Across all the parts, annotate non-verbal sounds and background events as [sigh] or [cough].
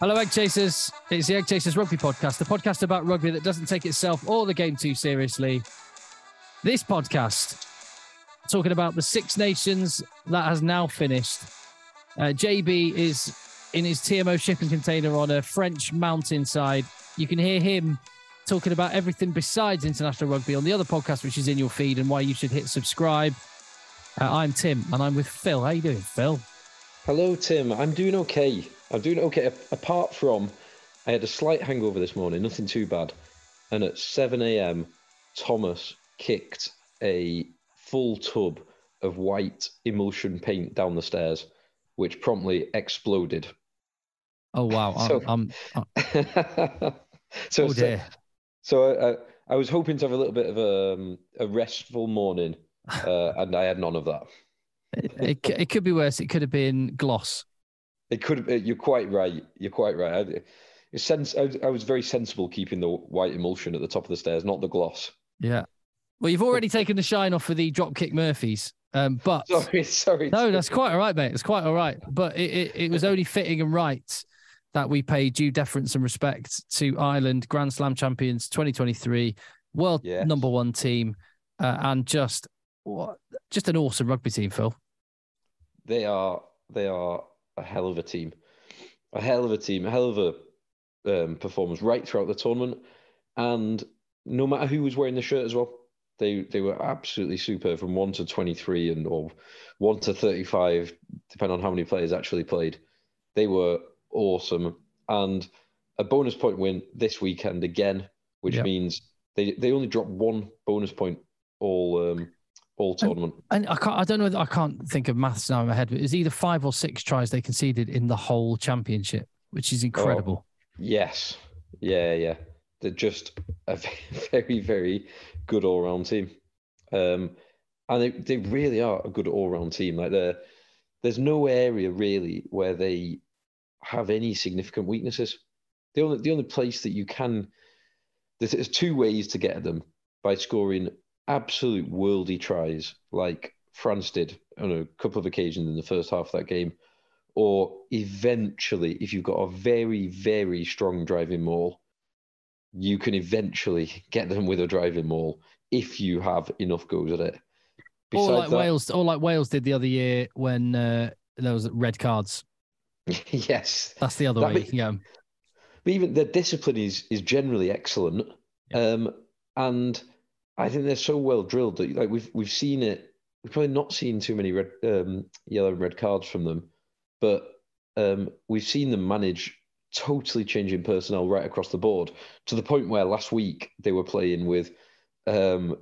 Hello, Egg Chasers. It's the Egg Chasers Rugby Podcast, the podcast about rugby that doesn't take itself or the game too seriously. This podcast, talking about the Six Nations that has now finished. Uh, JB is in his TMO shipping container on a French mountainside. You can hear him talking about everything besides international rugby on the other podcast, which is in your feed, and why you should hit subscribe. Uh, I'm Tim, and I'm with Phil. How are you doing, Phil? Hello, Tim. I'm doing okay. I'm doing okay. Apart from, I had a slight hangover this morning, nothing too bad. And at 7 a.m., Thomas kicked a full tub of white emulsion paint down the stairs, which promptly exploded. Oh wow! So- I'm, I'm, [laughs] so, oh dear. so I, I was hoping to have a little bit of a, um, a restful morning, uh, [laughs] and I had none of that. It, it, it could be worse. It could have been gloss. It could. have You're quite right. You're quite right. I, it's sense. I was, I was very sensible keeping the white emulsion at the top of the stairs, not the gloss. Yeah. Well, you've already [laughs] taken the shine off for the dropkick Murphys, um, but Sorry, sorry. no, that's quite all right, mate. It's quite all right. But it, it, it was only fitting and right that we pay due deference and respect to Ireland Grand Slam champions 2023, world Yes. number one team, uh, and just what, just an awesome rugby team, Phil. They are. They are a hell of a team. A hell of a team. A hell of a um, performance right throughout the tournament, and no matter who was wearing the shirt as well, they they were absolutely superb from one to twenty three and or one to thirty five, depending on how many players actually played. They were awesome, and a bonus point win this weekend again, which Yep. means they they only dropped one bonus point all um, all tournament. And I can't, I don't know, I can't think of maths now in my head, but it was either five or six tries they conceded in the whole championship, which is incredible. Yes. Yeah, yeah. They're just a [laughs] very, very good all round team. Um, and they, they really are a good all round team. Like they're, there's no area really where they have any significant weaknesses. The only the only place that you can there's, there's two ways to get at them by scoring absolute worldy tries like France did on a couple of occasions in the first half of that game, or eventually, if you've got a very, very strong driving maul, you can eventually [laughs] get them with a driving maul if you have enough goes at it. Or like that- Wales, or like Wales did the other year when uh, there was red cards. [laughs] yes, That's the other That way be- can but even their discipline is is generally excellent, um, and I think they're so well drilled that like we've we've seen it. We've probably not seen too many red, um, yellow and red cards from them, but um, we've seen them manage totally changing personnel right across the board to the point where last week they were playing with um,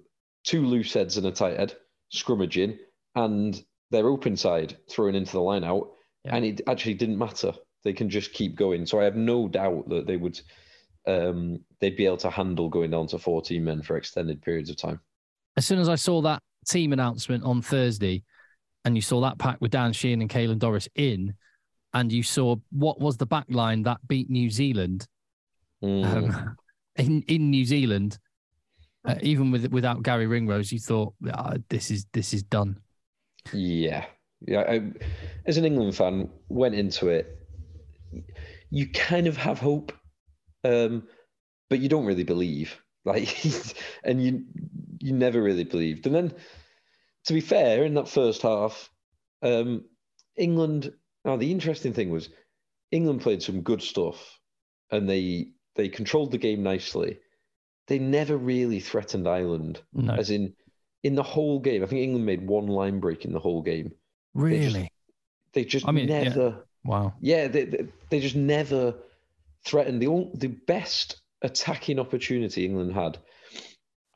two loose heads and a tight head scrummaging, and their open side thrown into the line out, Yeah. and it actually didn't matter. They can just keep going. So I have no doubt that they would um, they'd be able to handle going down to 14 men for extended periods of time. As soon as I saw that team announcement on Thursday, and you saw that pack with Dan Sheehan and Caelan Doris in, and you saw what was the back line that beat New Zealand Mm. um, [laughs] in in New Zealand, uh, even with without Garry Ringrose, you thought "Ah, this is this is done. Yeah, yeah. I, as an England fan, went into it. You kind of have hope, um, but you don't really believe. [laughs] Like, and you you never really believed. And then, to be fair, in that first half, um, England Now the interesting thing was England played some good stuff, and they they controlled the game nicely. They never really threatened Ireland, No. as in in the whole game. I think England made one line break in the whole game. Really? They just I mean, yeah. never. Wow. Yeah, they, they, they just never threatened. The, the best attacking opportunity England had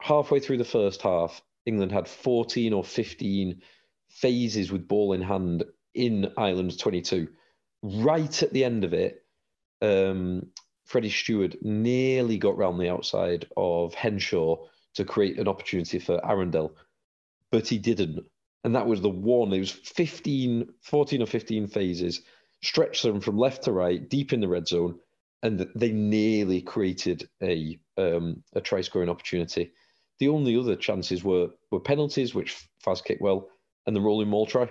halfway through the first half, England had 14 or 15 phases with ball in hand in Ireland's 22. Right at the end of it, um, Freddie Steward nearly got round the outside of Henshaw to create an opportunity for Arundell, but he didn't. And that was the one. It was 15, 14 or 15 phases, stretched them from left to right, deep in the red zone, and they nearly created a um, a try scoring opportunity. The only other chances were were penalties, which Faz kicked well, and the rolling maul try.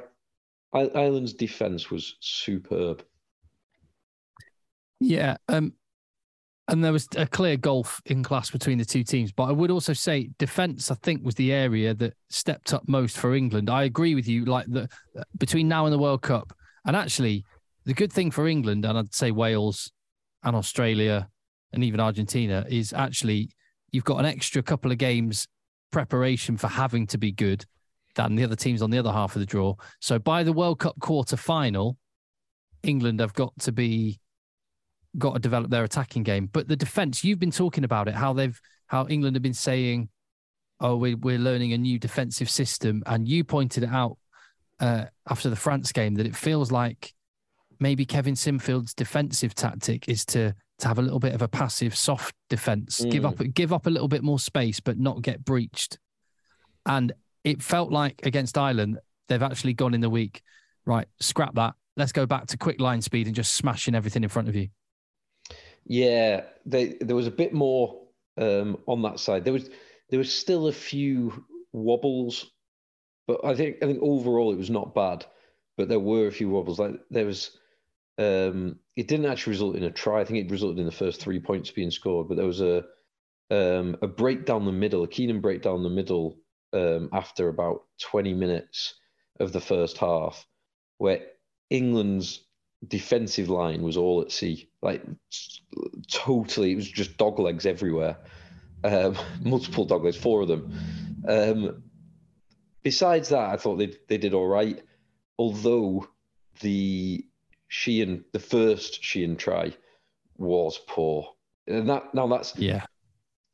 Ireland's defense was superb. Yeah. Um, and there was a clear gulf in class between the two teams. But I would also say defence, I think, was the area that stepped up most for England. I agree with you. Like the between now and the World Cup, and actually, the good thing for England, and I'd say Wales and Australia and even Argentina, is actually you've got an extra couple of games preparation for having to be good than the other teams on the other half of the draw. So by the World Cup quarter final, England have got to be got to develop their attacking game. But the defense, you've been talking about it, how they've how England have been saying, "Oh, we, we're learning a new defensive system," and you pointed it out uh, after the France game that it feels like maybe Kevin Sinfield's defensive tactic is to to have a little bit of a passive, soft defense, give up give up a little bit more space, but not get breached. And it felt like against Ireland, they've actually gone in the week, right? Scrap that. Let's go back to quick line speed and just smashing everything in front of you. Yeah, they, there was a bit more um, on that side. There was there was still a few wobbles, but I think I think overall it was not bad. But there were a few wobbles. Like there was, um, it didn't actually result in a try. I think it resulted in the first three points being scored. But there was a um, a break down the middle, a Keenan break down the middle um, after about twenty minutes of the first half, where England's defensive line was all at sea. Like totally, it was just dog legs everywhere. Um, [laughs] multiple dog legs, four of them. Um, besides that, I thought they they did all right. Although the Sheehan, the first Sheehan try, was poor, and that now that's Yeah.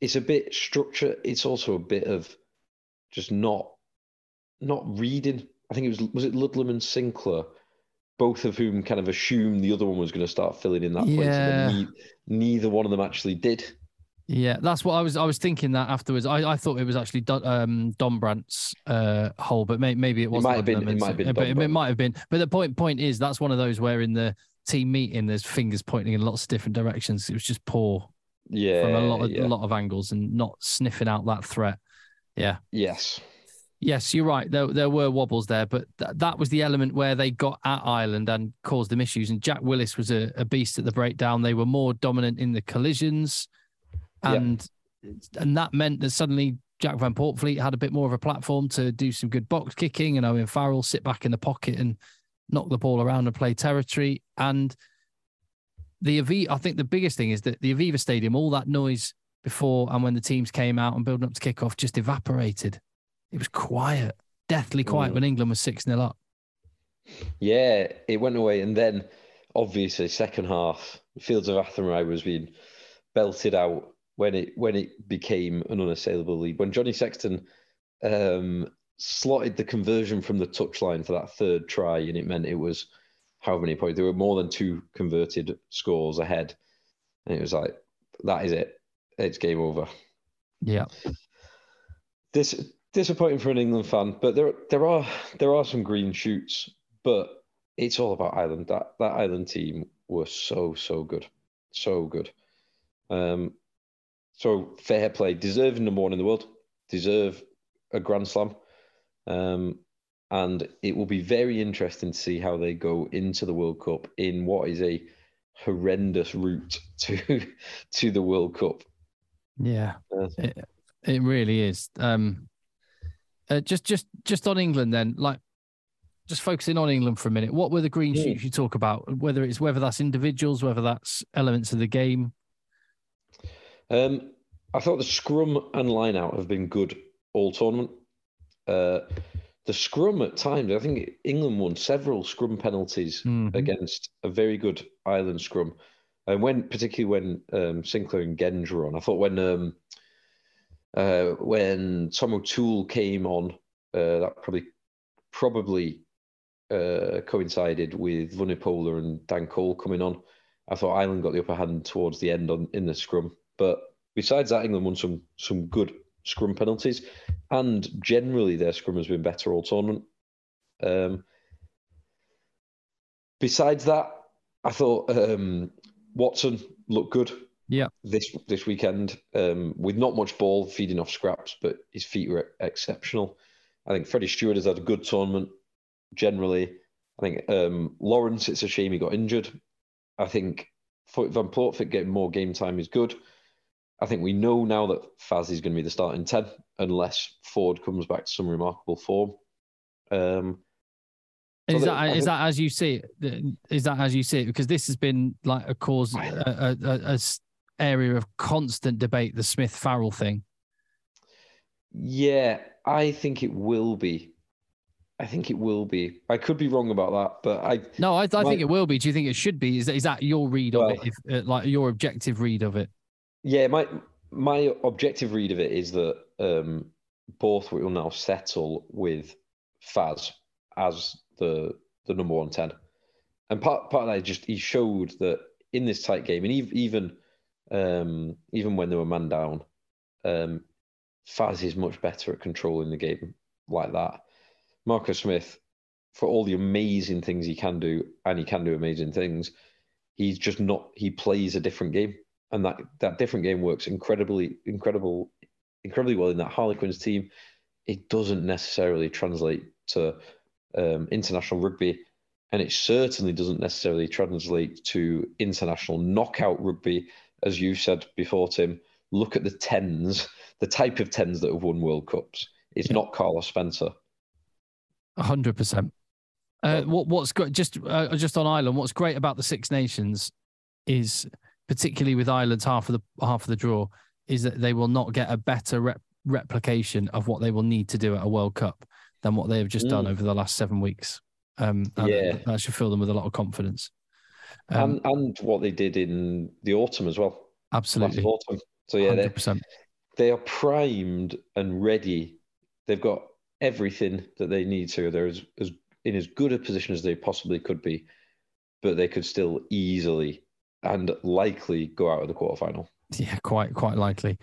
it's a bit structure. It's also a bit of just not not reading. I think it was was it Ludlam and Sinclair, both of whom kind of assumed the other one was going to start filling in that place, and Yeah. ne- neither one of them actually did. Yeah, that's what I was. I was thinking that afterwards. I, I thought it was actually Don, um, Dombrandt's uh, hole, but may, maybe it wasn't. might have been- it might have been but it, might have been. But the point point is that's one of those where in the team meeting there's fingers pointing in lots of different directions. It was just poor Yeah, from a lot of yeah. a lot of angles and not sniffing out that threat. Yeah. yes, Yes, you're right. There, there were wobbles there, but th- that was the element where they got at Ireland and caused them issues. And Jack Willis was a, a beast at the breakdown. They were more dominant in the collisions, Yeah. and and that meant that suddenly Jack van Poortvliet had a bit more of a platform to do some good box kicking, and Owen Farrell sit back in the pocket and knock the ball around and play territory. And the Aviva, I think the biggest thing is that the Aviva Stadium, all that noise before and when the teams came out and building up to kick off just evaporated. It was quiet, deathly quiet Mm. when England was 6 0 up. yeah, it went away, and then obviously second half, Fields of Athenry was being belted out when it when it became an unassailable lead. When Johnny Sexton um, slotted the conversion from the touchline for that third try, and it meant it was how many points? There were more than two converted scores ahead, and it was like that is it. It's game over. Yeah. Dis- disappointing for an England fan, but there there are there are some green shoots. But it's all about Ireland. That that Ireland team was so so good, so good. Um, so fair play, deserving number one in the world, deserve a Grand Slam, um, and it will be very interesting to see how they go into the World Cup in what is a horrendous route [laughs] to to the World Cup. Yeah. Uh, It, it really is. Um, uh, just, just, just on England, then, like just focusing on England for a minute. What were the green Hmm. shoots you talk about? Whether it's whether that's individuals, whether that's elements of the game. Um, I thought the scrum and line out have been good all tournament. Uh, the scrum at times, I think England won several scrum penalties Mhm. against a very good Ireland scrum. And when, particularly when um, Sinclair and Genge were on, I thought when um, uh, when Tom O'Toole came on, uh, that probably probably uh, coincided with Vunipola and Dan Cole coming on. I thought Ireland got the upper hand towards the end on in the scrum, but besides that, England won some some good scrum penalties, and generally their scrum has been better all tournament. Um, besides that, I thought um, Watson looked good. Yeah. This this weekend, um, with not much ball feeding off scraps, but his feet were exceptional. I think Freddie Steward has had a good tournament generally. I think um, Lawrence, it's a shame he got injured. I think Van Poortvliet getting more game time is good. I think we know now that Faz is going to be the starting 10 unless Ford comes back to some remarkable form. Um, so Is that- that is think- that as you see it? Is that as you see it? Because this has been like a cause, a, a, a- area of constant debate. The Smith Farrell thing. yeah, I think it will be. I think it will be. I could be wrong about that, but I No, I, I My- think it will be. Do you think it should be? Is that, is that your read of it? If, uh, like your objective read of it? Yeah, my my objective read of it is that um, both will now settle with Faz as the the number one ten, and part part of that just he showed that in this tight game, and ev- even um, even when they were man down, um, Faz is much better at controlling the game like that. Marcus Smith, for all the amazing things he can do, and he can do amazing things, he's just not. He plays a different game and that that different game works incredibly incredible incredibly well in that Harlequins team. It doesn't necessarily translate to um, international rugby, and it certainly doesn't necessarily translate to international knockout rugby, as you said before, Tim. Look at the tens, the type of tens that have won World Cups. It's Yeah. not Carlos Spencer. A hundred percent. Uh, what what's good? Just uh, just on Ireland, what's great about the Six Nations is, particularly with Ireland's half of the half of the draw, is that they will not get a better rep- replication of what they will need to do at a World Cup than what they have just done Mm. over the last seven weeks. Um, and Yeah. that should fill them with a lot of confidence. Um, and and what they did in the autumn as well. Absolutely, autumn. So yeah, they hundred percent. they are primed and ready. They've got everything that they need to. They're as, as in as good a position as they possibly could be, but they could still easily and likely go out of the quarterfinal. [laughs] Yeah, quite quite likely.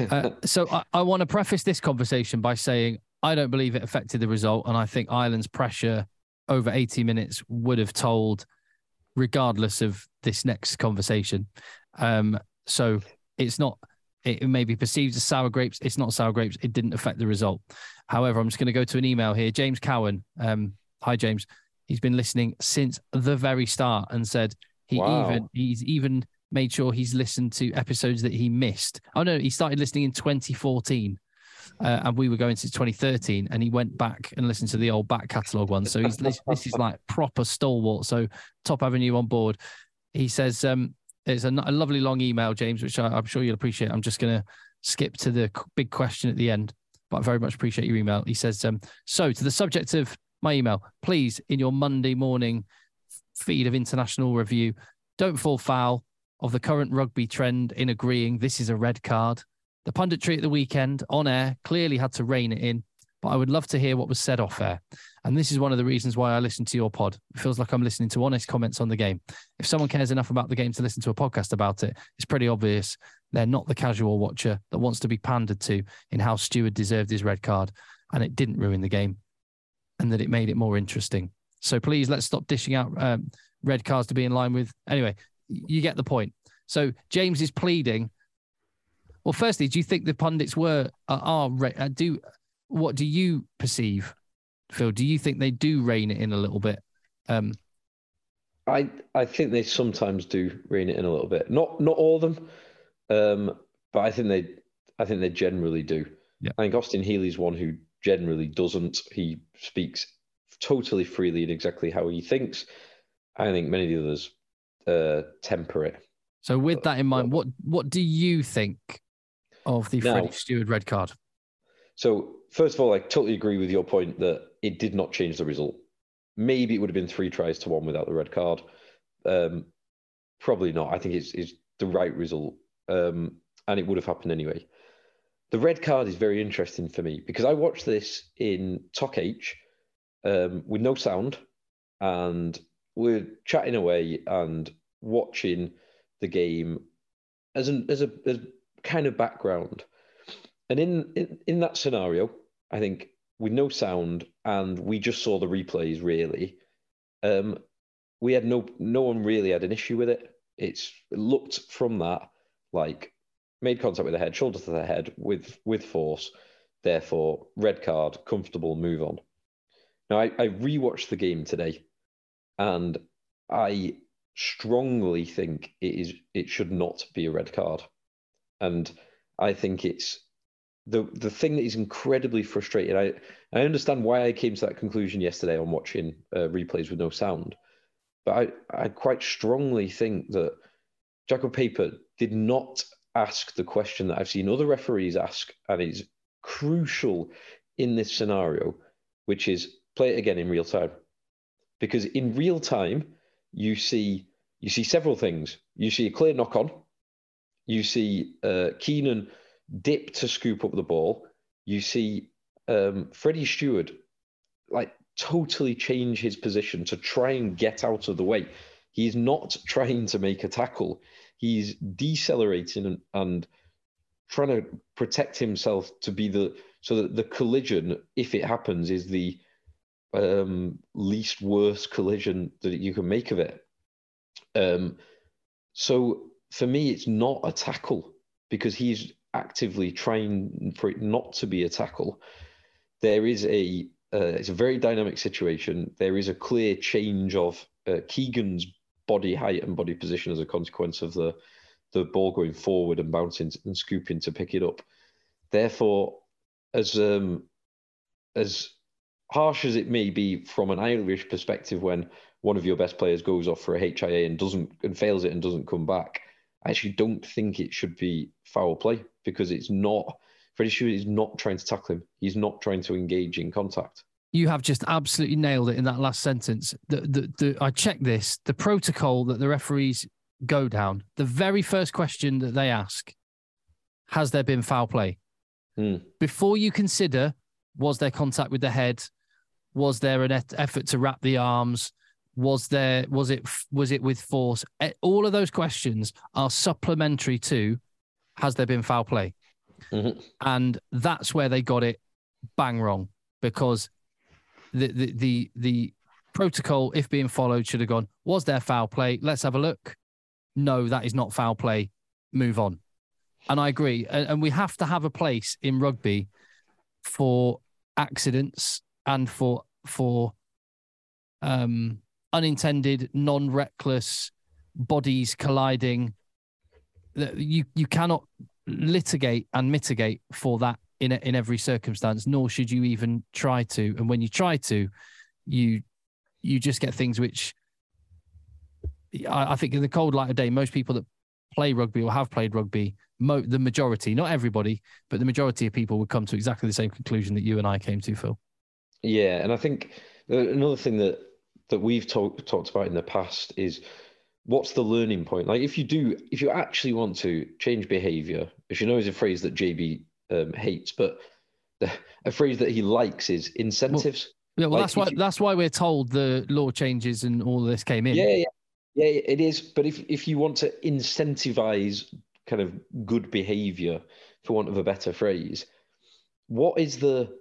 Uh, [laughs] so I, I want to preface this conversation by saying I don't believe it affected the result, and I think Ireland's pressure over 80 minutes would have told, regardless of this next conversation. Um, so it's not. It may be perceived as sour grapes. It's not sour grapes. It didn't affect the result. However, I'm just going to go to an email here. James Cowan. Um, hi, James. He's been listening since the very start and said he Wow. even he's even made sure he's listened to episodes that he missed. Oh no, he started listening in 2014, uh, and we were going since 2013, and he went back and listened to the old back catalogue ones. So he's this is [laughs] like proper stalwart. So Top Avenue on board. He says um, it's a lovely long email, James, which I, I'm sure you'll appreciate. I'm just going to skip to the big question at the end, but I very much appreciate your email. He says, um, so to the subject of my email, please in your Monday morning feed of international review, don't fall foul of the current rugby trend in agreeing this is a red card. The punditry at the weekend on air clearly had to rein it in, but I would love to hear what was said off air. And this is one of the reasons why I listen to your pod. It feels like I'm listening to honest comments on the game. If someone cares enough about the game to listen to a podcast about it, it's pretty obvious they're not the casual watcher that wants to be pandered to in how Steward deserved his red card and it didn't ruin the game and that it made it more interesting. So please let's stop dishing out um, red cards to be in line with. Anyway, you get the point. So James is pleading. Well, firstly, do you think the pundits were are, are uh, do what do you perceive, Phil? Do you think they do rein it in a little bit? Um, I I think they sometimes do rein it in a little bit. Not not all of them, um, but I think they I think they generally do. Yeah. I think Austin Healey's one who generally doesn't. He speaks totally freely and exactly how he thinks. I think many of the others uh, temper it. So, with that in mind, what what do you think of the Now- Freddie Steward red card? So, first of all, I totally agree with your point that it did not change the result. Maybe it would have been three tries to one without the red card. Um, probably not. I think it's, it's the right result. Um, and it would have happened anyway. The red card is very interesting for me because I watched this in Talk H um, with no sound and we're chatting away and watching the game as, an, as, a, as kind of background. And in, in in that scenario, I think with no sound and we just saw the replays really, um, we had no no one really had an issue with it. It's it looked from that like made contact with the head, shoulder to the head with with force. Therefore, red card, comfortable, move on. Now I, I rewatched the game today, and I strongly think it is it should not be a red card, and I think it's the the thing that is incredibly frustrating. I I understand why I came to that conclusion yesterday on watching uh, replays with no sound, but I I quite strongly think that Jaco Peyper did not ask the question that I've seen other referees ask, and it's crucial in this scenario, which is play it again in real time, because in real time you see you see several things. You see a clear knock on. You see uh, Keenan dip to scoop up the ball. You see um, Freddie Steward like totally change his position to try and get out of the way. He's not [laughs] trying to make a tackle. He's decelerating and, and trying to protect himself to be the so that the collision, if it happens, is the um, least worst collision that you can make of it. Um, so for me, it's not a tackle because he's actively trying for it not to be a tackle. There is a uh, it's a very dynamic situation. There is a clear change of uh, Keenan's body height and body position as a consequence of the the ball going forward and bouncing and scooping to pick it up. Therefore, as um, as harsh as it may be from an Irish perspective, when one of your best players goes off for a HIA and doesn't and fails it and doesn't come back, I actually don't think it should be foul play because it's not. Freddie Steward is not trying to tackle him. He's not trying to engage in contact. You have just absolutely nailed it in that last sentence. The, the, the, I checked this. The protocol that the referees go down, the very first question that they ask, has there been foul play? Hmm. Before you consider, was there contact with the head? Was there an et- effort to wrap the arms? Was there was it was it with force? All of those questions are supplementary to has there been foul play? Mhm. And that's where they got it bang wrong because the the the, the protocol, if being followed, should have gone, was there foul play? Let's have a look. No, that is not foul play. Move on. And I agree. And, and we have to have a place in rugby for accidents and for for um unintended, non-reckless bodies colliding. That You you cannot litigate and mitigate for that in in every circumstance, nor should you even try to. And when you try to, you you just get things which I, I think in the cold light of day, most people that play rugby or have played rugby, mo- the majority, not everybody, but the majority of people would come to exactly the same conclusion that you and I came to, Phil. Yeah, and I think uh, another thing that that we've talked talked about in the past is what's the learning point? Like, if you do, if you actually want to change behavior, as you know, is a phrase that JB um, hates, but the, [laughs] a phrase that he likes is incentives. Yeah, well, Like, that's why you- that's why we're told the law changes and all of this came in. yeah, yeah, yeah, it is. But if if you want to incentivize kind of good behavior, for want of a better phrase, what is the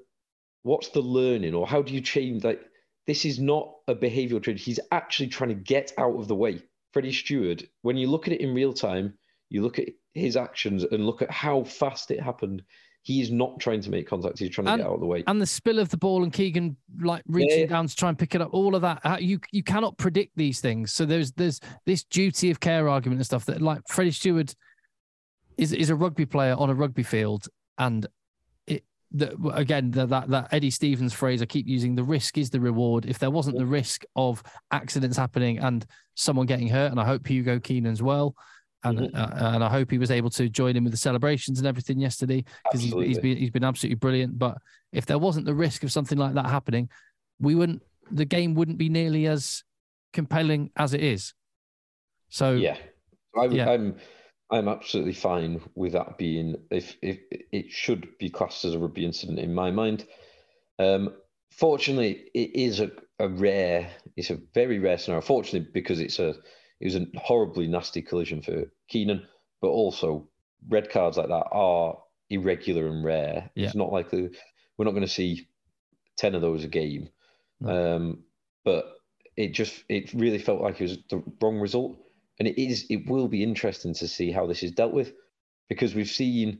what's the learning, or how do you change? Like, this is not a behavioral change. He's actually trying to get out of the way. Freddie Steward, when you look at it in real time, you look at his actions and look at how fast it happened. He is not trying to make contact. He's trying to And- get out of the way. And the spill of the ball and Keenan like reaching yeah. down to try and pick it up, all of that. Uh, you you cannot predict these things. So there's there's this duty of care argument and stuff that like Freddie Steward is is a rugby player on a rugby field, and the, again, the, that that Eddie Stevens phrase I keep using: the risk is the reward. If there wasn't the risk of accidents happening and someone getting hurt, and I hope Hugo Keenan's well, and Mhm. uh, and I hope he was able to join in with the celebrations and everything yesterday because he's, he's been he's been absolutely brilliant. But if there wasn't the risk of something like that happening, we wouldn't the game wouldn't be nearly as compelling as it is. So Yeah, I'm, Yeah. I'm, I'm absolutely fine with that being if if it should be classed as a rugby incident in my mind. Um, fortunately, it is a, a rare, it's a very rare scenario. Fortunately, because it's a it was a horribly nasty collision for Keenan, but also red cards like that are irregular and rare. Yeah. It's not like the, we're not going to see ten of those a game. No. Um, but it just it really felt like it was the wrong result, and it is it will be interesting to see how this is dealt with, because we've seen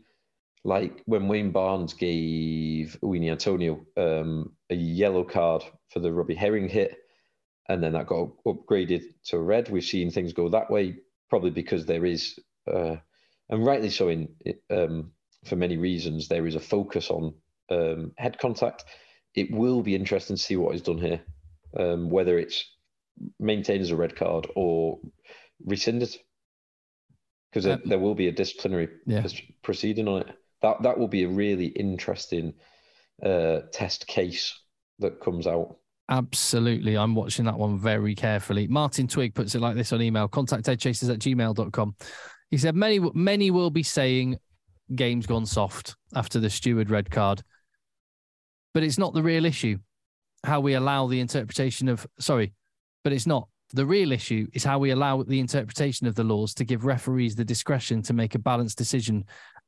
like when Wayne Barnes gave Uini Antonio um, a yellow card for the Robbie Herring hit, and then that got upgraded to red. We've seen things go that way, probably because there is, uh, and rightly so, in um, for many reasons, there is a focus on um, head contact. It will be interesting to see what is done here, um, whether it's maintained as a red card or rescinded, because Uh, there will be a disciplinary Yeah. proceeding on it. That that will be a really interesting uh, test case that comes out. Absolutely. I'm watching that one very carefully. Martin Twig puts it like this on email contact eggchasers at gmail.com. He said, many, many will be saying game's gone soft after the steward red card, but it's not the real issue. How we allow the interpretation of, sorry, but it's not. The real issue is how we allow the interpretation of the laws to give referees the discretion to make a balanced decision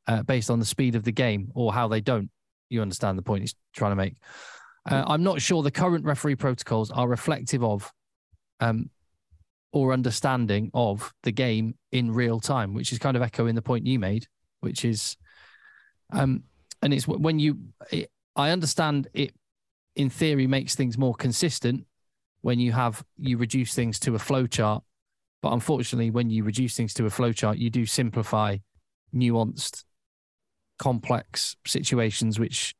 uh, based on the speed of the game or how they don't. You understand the point he's trying to make. Uh, I'm not sure the current referee protocols are reflective of um, or understanding of the game in real time, which is kind of echoing the point you made, which is, um, and it's when you, it, I understand it in theory makes things more consistent when you have, you reduce things to a flow chart. But unfortunately, when you reduce things to a flow chart, you do simplify nuanced, complex situations, which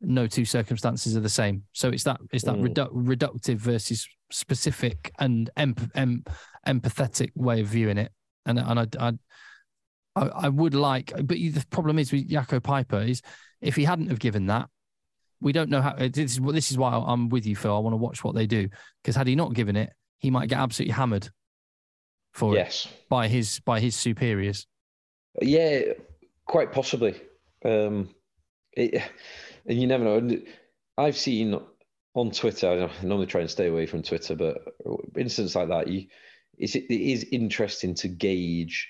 no two circumstances are the same. So it's that it's that Mm. redu- reductive versus specific and emp- em- empathetic way of viewing it. And and I, I I I would like, but the problem is with Jaco Peyper is if he hadn't have given that, we don't know how. This is this is why I'm with you, Phil. I want to watch what they do because had he not given it, he might get absolutely hammered for it by his by his superiors. yeah, quite possibly. Um, it, and you never know. And I've seen on Twitter. I normally try and stay away from Twitter, but incidents like that, you, it's, it is interesting to gauge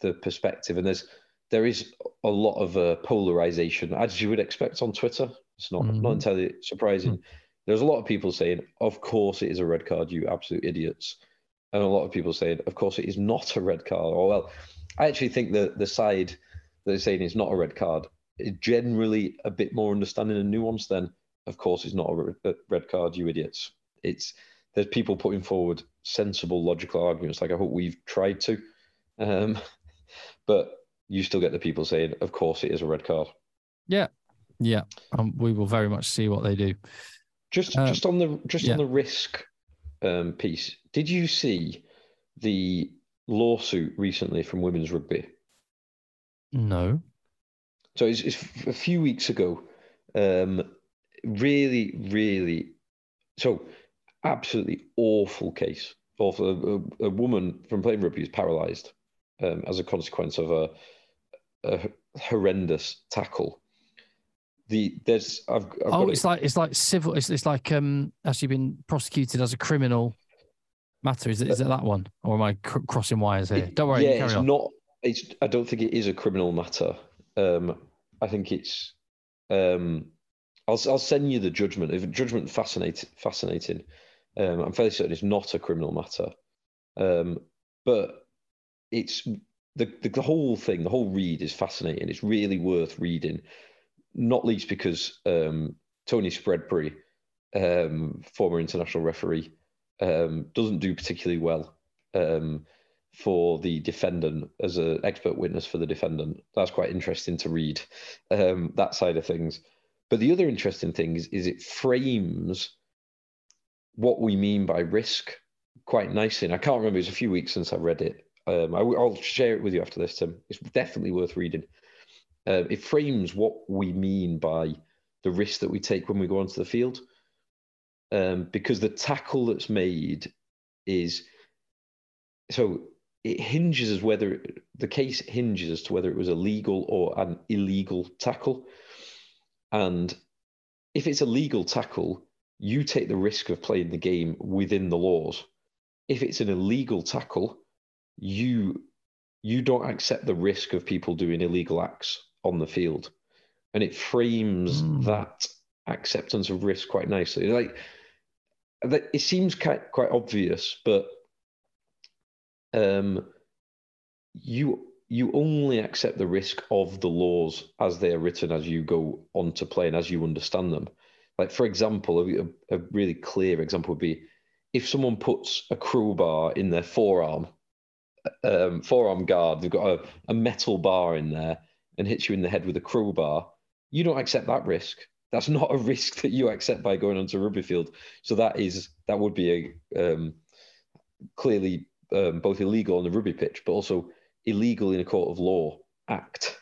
the perspective. And there's there is a lot of uh, polarization, as you would expect on Twitter. It's not Mhm. not entirely surprising. There's a lot of people saying, "Of course, it is a red card, you absolute idiots," and a lot of people saying, "Of course, it is not a red card." Or well, I actually think that the side that is saying it's not a red card is generally a bit more understanding and nuanced than, "Of course, it's not a red- a red card, you idiots." It's there's people putting forward sensible, logical arguments, like I hope we've tried to, um, [laughs] but you still get the people saying, "Of course, it is a red card." Yeah, um, we will very much see what they do. Just Uh, just on the just yeah. on the risk um, piece, did you see the lawsuit recently from women's rugby? No. So it's, it's a few weeks ago. Um, really, really, so absolutely awful case. Awful. A, a, a woman from playing rugby is paralysed um, as a consequence of a, a horrendous tackle. The there's I've, I've oh, it's it. like it's like civil. It's, it's like um actually been prosecuted as a criminal matter. Is it is it that one, or am I cr- crossing wires here? It- Don't worry. Yeah, carry it's on. not. It's. I don't think it is a criminal matter. Um, I think it's. Um, I'll I'll send you the judgment. If judgment fascinating, fascinating. Um, I'm fairly certain it's not a criminal matter. Um, but it's the, the the whole thing. The whole read is fascinating. It's really worth reading, not least because um, Tony Spreadbury, um, former international referee, um, doesn't do particularly well. Um, for the defendant as an expert witness for the defendant. That's quite interesting to read um, that side of things. But the other interesting thing is, is it frames what we mean by risk quite nicely. And I can't remember; it's a few weeks since I read it. Um, I, will share it with you after this, Tim. It's definitely worth reading. Uh, it frames what we mean by the risk that we take when we go onto the field, um, because the tackle that's made is so it hinges as whether the case hinges as to whether it was a legal or an illegal tackle. And if it's a legal tackle, you take the risk of playing the game within the laws. If it's an illegal tackle, you you don't accept the risk of people doing illegal acts on the field. And it frames mm. that acceptance of risk quite nicely. Like it seems quite quite obvious, but um, you you only accept the risk of the laws as they are written as you go on to play and as you understand them. Like for example, a, a really clear example would be if someone puts a crowbar in their forearm, um, forearm guard, they've got a, a metal bar in there and hits you in the head with a crowbar. You don't accept that risk. That's not a [laughs] risk that you accept by going onto a rugby field. So that is that would be a um, clearly um, both illegal on the rugby pitch, but also illegal in a court of law act.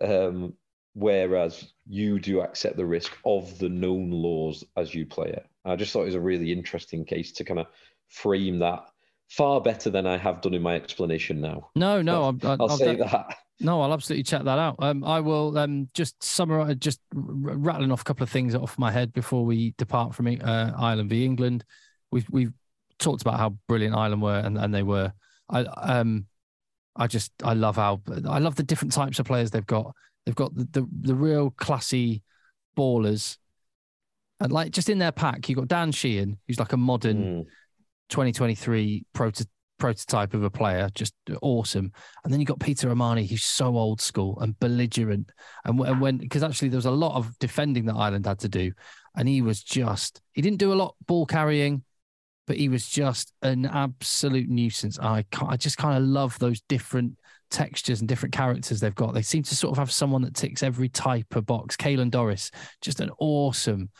Um, whereas you do accept the risk of the known laws as you play it. I just thought it was a really interesting case to kind of frame that far better than I have done in my explanation now. No, no, I'll, I'll, I'll say that. No, I'll absolutely check that out. Um, I will um, just summarize, just rattling off a couple of things off my head before we depart from uh, Ireland v England. We've we've talked about how brilliant Ireland were, and, and they were. I um, I just I love how I love the different types of players they've got. They've got the the, the real classy ballers, and like just in their pack, you've got Dan Sheehan, who's like a modern mm. 2023 proto, prototype of a player, just awesome. And then you got Peter O'Mahony, who's so old school and belligerent. And, and when because actually there was a lot of defending that Ireland had to do, and he was just he didn't do a lot ball carrying but he was just an absolute nuisance. I I just kind of love those different textures and different characters they've got. They seem to sort of have someone that ticks every type of box. Caelan Doris, just an awesome,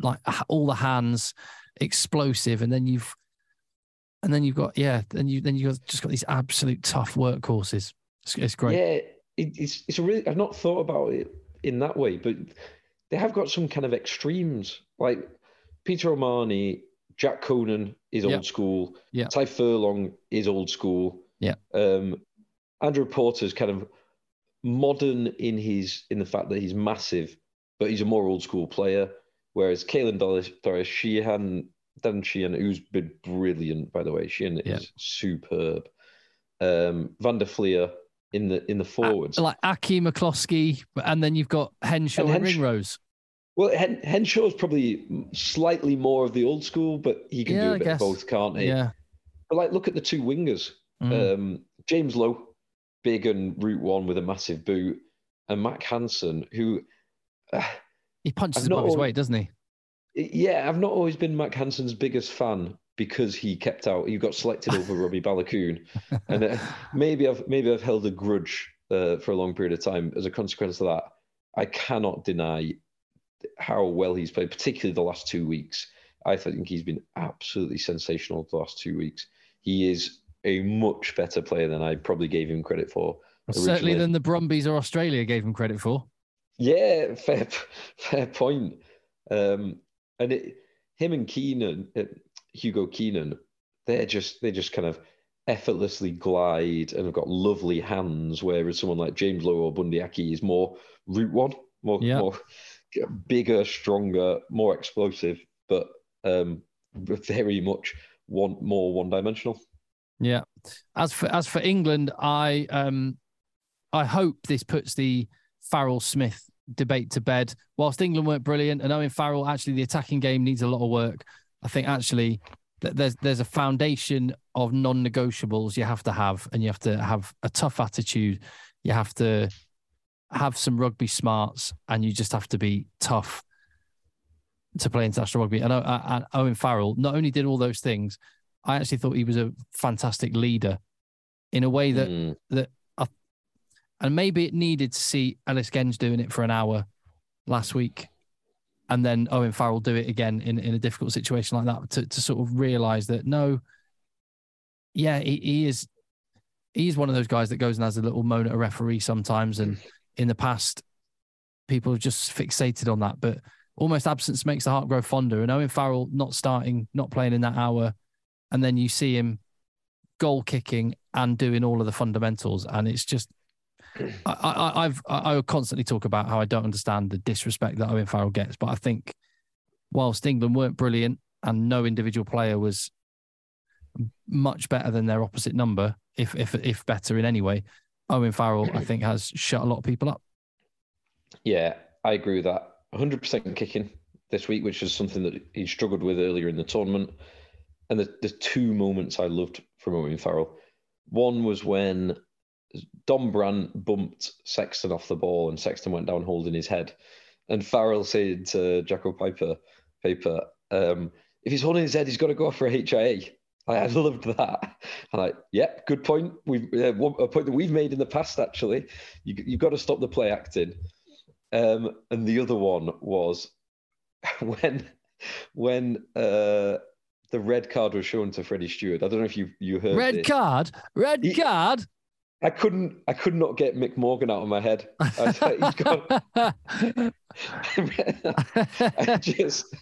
like all the hands, explosive, and then you've and then you've got yeah, then you then you've just got these absolute tough workhorses. It's, it's great. Yeah, it, it's it's a really I've not thought about it in that way, but they have got some kind of extremes. Like Peter O'Mahony Jack Conan is old school. Yeah. Tadhg Furlong is old school. Yeah. Um, Andrew Porter's kind of modern in his in the fact that he's massive, but he's a more old school player. Whereas Caelan Doris, Doris Sheehan, Dan Sheehan, who's been brilliant by the way, Sheehan yeah. is superb. Um, Van der Flier in the in the forwards, like Aki McCloskey, and then you've got Henshaw and, Hensh- Ringrose. Well, Hen- Henshaw's probably slightly more of the old school, but he can yeah, do a bit of both, can't he? Yeah. But like, look at the two wingers. Mm. Um, James Lowe, big and route one with a massive boot, and Mack Hansen, who uh, he punches above his weight, doesn't he? Yeah, I've not always been Mack Hansen's biggest fan because he kept out. He got selected over [laughs] Robbie Balakoon, and uh, maybe I've maybe I've held a grudge uh, for a long period of time as a consequence of that. I cannot deny how well he's played, particularly the last two weeks. I think he's been absolutely sensational the last two weeks. He is a much better player than I probably gave him credit for. Certainly than the Brumbies or Australia gave him credit for. Yeah, fair, [laughs] fair point. Um, and it, him and Keenan, uh, Hugo Keenan, they're just they just kind of effortlessly glide and have got lovely hands. Whereas someone like James Lowe or Bundee Aki is more route one, more yeah. more bigger, stronger, more explosive, but um, very much one more one dimensional. Yeah. As for as for England, I um I hope this puts the Farrell Smith debate to bed. Whilst England weren't brilliant, and Owen Farrell actually the attacking game needs a lot of work. I think actually there's there's a foundation of non-negotiables you have to have, and you have to have a tough attitude. You have to have some rugby smarts and you just have to be tough to play international rugby. And, uh, and Owen Farrell not only did all those things, I actually thought he was a fantastic leader in a way that mm. that and maybe it needed to see Ellis Genge doing it for an hour last week and then Owen Farrell do it again in, in a difficult situation like that to, to sort of realize that no, yeah, he, he is he's one of those guys that goes and has a little moan at a referee sometimes. And mm. in the past, people have just fixated on that. But almost absence makes the heart grow fonder. And Owen Farrell not starting, not playing in that hour, and then you see him goal kicking and doing all of the fundamentals, and it's just. I, I, I've I constantly talk about how I don't understand the disrespect that Owen Farrell gets, but I think whilst England weren't brilliant and no individual player was much better than their opposite number, if if if better in any way, Owen Farrell I think has shut a lot of people up. Yeah, I agree with that. 100% kicking this week, which is something that he struggled with earlier in the tournament. And the, the two moments I loved from Owen Farrell. One was when Dombrandt bumped Sexton off the ball and Sexton went down holding his head. And Farrell said to Jaco Peyper, Paper, um, if he's holding his head, he's got to go for a HIA. I, I loved that. I'm like, yeah, good point. We've uh, a point that we've made in the past. Actually, you, you've got to stop the play acting. Um, and the other one was [laughs] when when uh, the red card was shown to Freddie Steward. I don't know if you you heard red this. card, red he, card. I couldn't I could not get Mick Morgan out of my head. I, he's got, [laughs] I just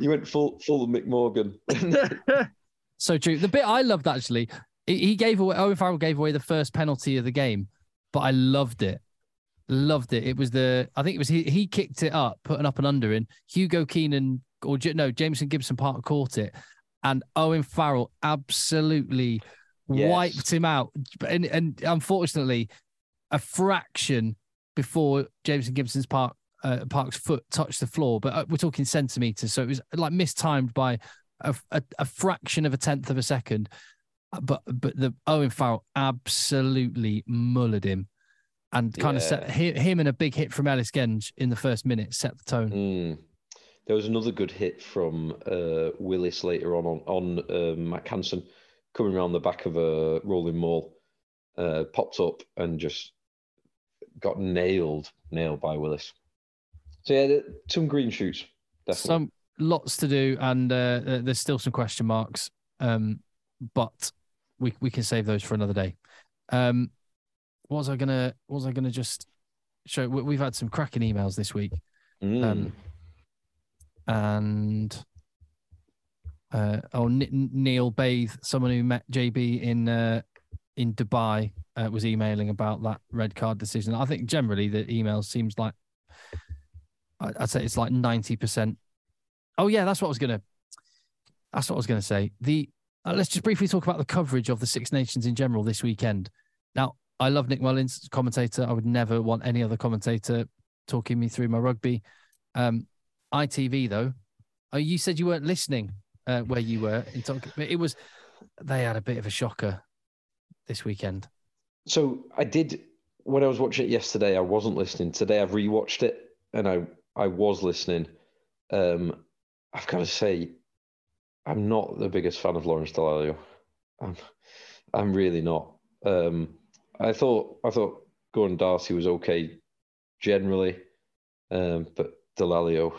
you went full full Mick Morgan. [laughs] so true. The bit I loved actually, he gave away Owen Farrell gave away the first penalty of the game, but I loved it. Loved it. It was the I think it was he he kicked it up, putting up and under, in. Hugo Keenan or no Jamison Gibson Park caught it, and Owen Farrell absolutely yes. wiped him out. And, and unfortunately, a fraction before Jamison Gibson's Park uh, Park's foot touched the floor, but uh, we're talking centimeters, so it was like mistimed by a, a, a, fraction of a tenth of a second. But but the Owen Farrell absolutely mullered him, and kind yeah. of set him and a big hit from Ellis Genge in the first minute set the tone. Mm. There was another good hit from uh, Willis later on on, on uh, Mack Hansen coming around the back of a rolling mall, uh, popped up and just got nailed, nailed by Willis. So yeah, some green shoots. Definitely. Some lots to do, and uh, there's still some question marks. Um, but we we can save those for another day. Um, what was I gonna? What was I gonna just show? We've had some cracking emails this week. Mm. Um, and uh, oh Neil Bathe, someone who met JB in uh, in Dubai, uh, was emailing about that red card decision. I think generally the email seems like I'd say it's like ninety percent. Oh yeah, that's what I was gonna. That's what I was gonna say. The uh, let's just briefly talk about the coverage of the Six Nations in general this weekend. Now, I love Nick Mullins, commentator. I would never want any other commentator talking me through my rugby. Um, ITV though, oh, you said you weren't listening uh, where you were in Tonkin. It was they had a bit of a shocker this weekend. So I did when I was watching it yesterday. I wasn't listening. Today I've rewatched it and I I was listening. Um, I've got to say, I'm not the biggest fan of Lawrence Dallaglio. I'm I'm really not. Um, I thought I thought Gordon D'Arcy was okay generally, um, but Dallaglio,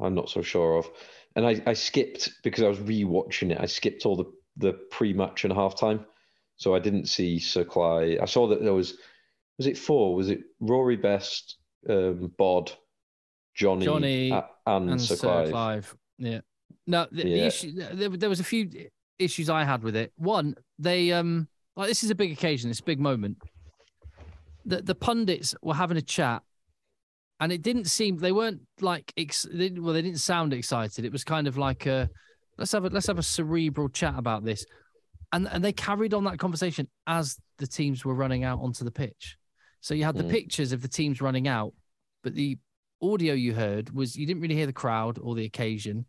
I'm not so sure of and I, I skipped because I was rewatching it. I skipped all the the pre-match and halftime, so I didn't see Sir Clive. I saw that there was was it four? Was it Rory Best, um, Bod, Johnny, Johnny and, and Sir, Sir Clive. Clive. Yeah. No, the, yeah. the issue there, there was a few issues I had with it. One, they um like this is a big occasion, this big moment. The the pundits were having a chat and it didn't seem they weren't like ex- they, well they didn't sound excited. It was kind of like a let's have a let's have a cerebral chat about this. And and they carried on that conversation as the teams were running out onto the pitch. So you had the mm. pictures of the teams running out but the audio you heard was you didn't really hear the crowd or the occasion.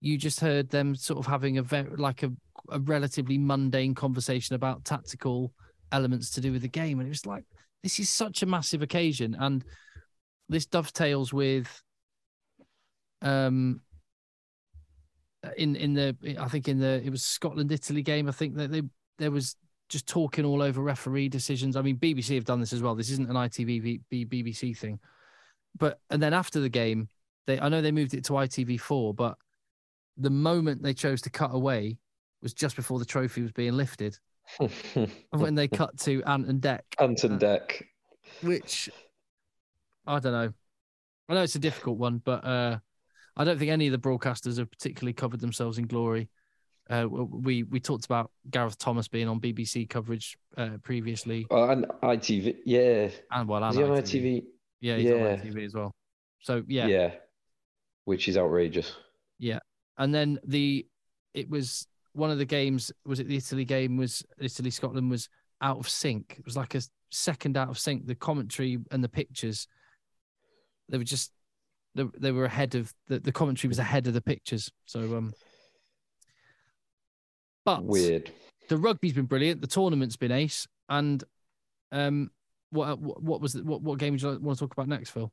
You just heard them sort of having a very like a, a relatively mundane conversation about tactical elements to do with the game. And it was like this is such a massive occasion. And this dovetails with um in in the I think in the it was Scotland Italy game I think that they there was just talking all over referee decisions. I mean BBC have done this as well. This isn't an ITV BBC thing. But and then after the game they I know they moved it to ITV4, but the moment they chose to cut away was just before the trophy was being lifted. [laughs] when they cut to Ant and Dec. Ant and Dec. Which I don't know. I know it's a difficult one, but uh, I don't think any of the broadcasters have particularly covered themselves in glory. Uh, we we talked about Gareth Thomas being on BBC coverage uh, previously, uh, and ITV, yeah, and well, and is he on ITV? ITV? Yeah, he's yeah. on ITV as well. So yeah, yeah, which is outrageous. Yeah, and then the it was one of the games. Was it the Italy game? Was Italy Scotland was out of sync? It was like a second out of sync. The commentary and the pictures, they were just they, they were ahead of the, the commentary was ahead of the pictures. So um, but weird. The rugby's been brilliant. The tournament's been ace. And um, what what, what was the, what what game do you want to talk about next, Phil?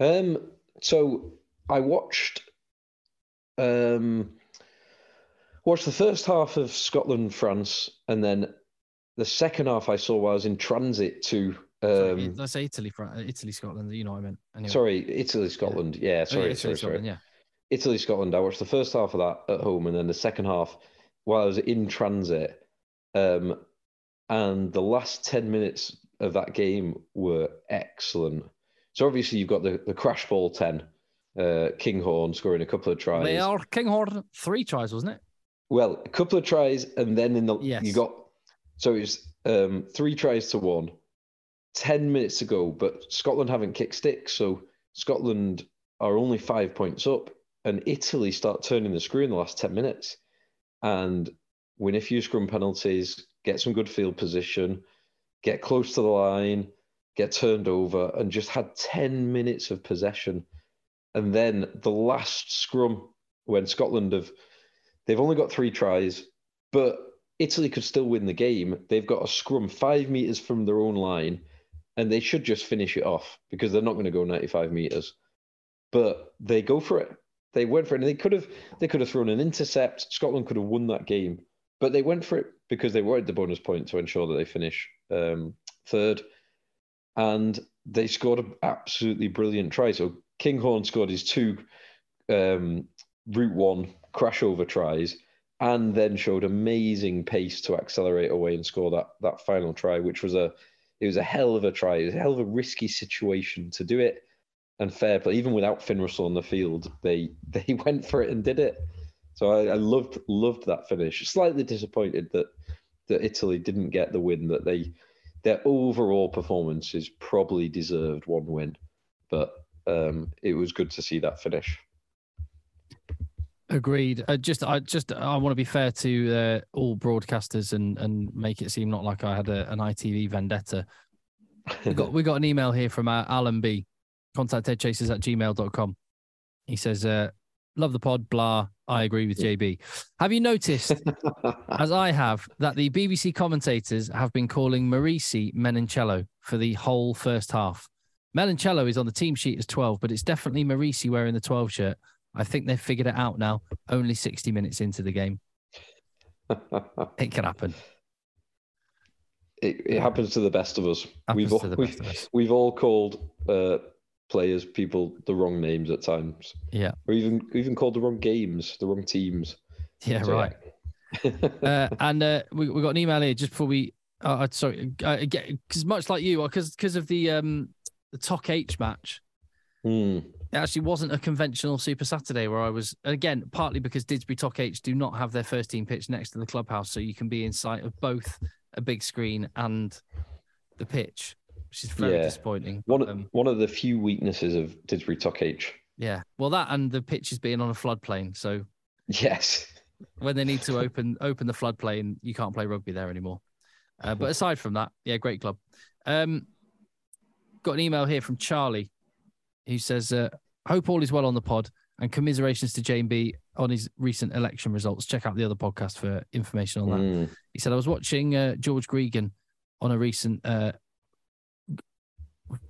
Um so I watched um watched the first half of Scotland France, and then the second half I saw while I was in transit to. Um, sorry, let's say Italy, Italy, Scotland. You know what I meant. Anyway. Sorry, Italy, Scotland. Yeah, yeah sorry, oh, yeah, Italy, sorry, Scotland, sorry. Yeah. Italy, Scotland. I watched the first half of that at home, and then the second half while I was in transit. Um, and the last ten minutes of that game were excellent. So obviously you've got the, the crash ball ten, uh, Kinghorn scoring a couple of tries. They are Kinghorn three tries, wasn't it? Well, a couple of tries, and then in the yes. you got so it's um, three tries to one. Ten minutes to go, but Scotland haven't kicked sticks, so Scotland are only five points up, and Italy start turning the screw in the last ten minutes, and win a few scrum penalties, get some good field position, get close to the line, get turned over, and just had ten minutes of possession, and then the last scrum when Scotland have They've only got three tries, but Italy could still win the game. They've got a scrum five meters from their own line, and they should just finish it off because they're not going to go 95 meters. But they go for it. They went for it, and they could have they could have thrown an intercept. Scotland could have won that game, but they went for it because they wanted the bonus point to ensure that they finish um, third, and they scored an absolutely brilliant try. So Kinghorn scored his two um, route one crash over tries, and then showed amazing pace to accelerate away and score that that final try, which was a it was a hell of a try. It was a hell of a risky situation to do it. And fair play, even without Finn Russell on the field, they [laughs] they went for it and did it. So I, I loved loved that finish. Slightly disappointed that that Italy didn't get the win. That they their overall performance is probably deserved one win, but um, it was good to see that finish. Agreed. Uh, just, I just, I want to be fair to uh, all broadcasters and and make it seem not like I had a, an ITV vendetta. we got we got an email here from uh, Alan B. Contact eggchasers at gmail.com. He says, uh, "Love the pod." Blah. I agree with JB. Have you noticed, [laughs] as I have, that the BBC commentators have been calling Morisi Menoncello for the whole first half? Menoncello is on the team sheet as 12, but it's definitely Morisi wearing the 12 shirt. I think they've figured it out now. Only 60 minutes into the game. [laughs] it can happen. It, it happens to the best of us. we've all, [laughs] we've, us. we've all called uh, players, people the wrong names at times. Yeah. Or even even called the wrong games, the wrong teams. Yeah, so, right. uh, [laughs] and uh, we we got an email here just before we. Uh, uh sorry, because uh, much like you, because because of the um the Toc H match, Hmm. It actually wasn't a conventional Super Saturday where I was again partly because Didsbury Toc H do not have their first team pitch next to the clubhouse, so you can be in sight of both a big screen and the pitch, which is very Yeah. disappointing. One of, Um, one of the few weaknesses of Didsbury Toc H. yeah, well, that and the pitch is being on a floodplain, so Yes. when they need to open [laughs] open the floodplain, you can't play rugby there anymore. Uh, but [laughs] aside from that, yeah, great club. Um, got an email here from Charlie, who says, uh, "Hope all is well on the pod, and commiserations to Jane B on his recent election results. Check out the other podcast for information on that." Mm. He said, "I was watching uh, George Gregan on a recent uh,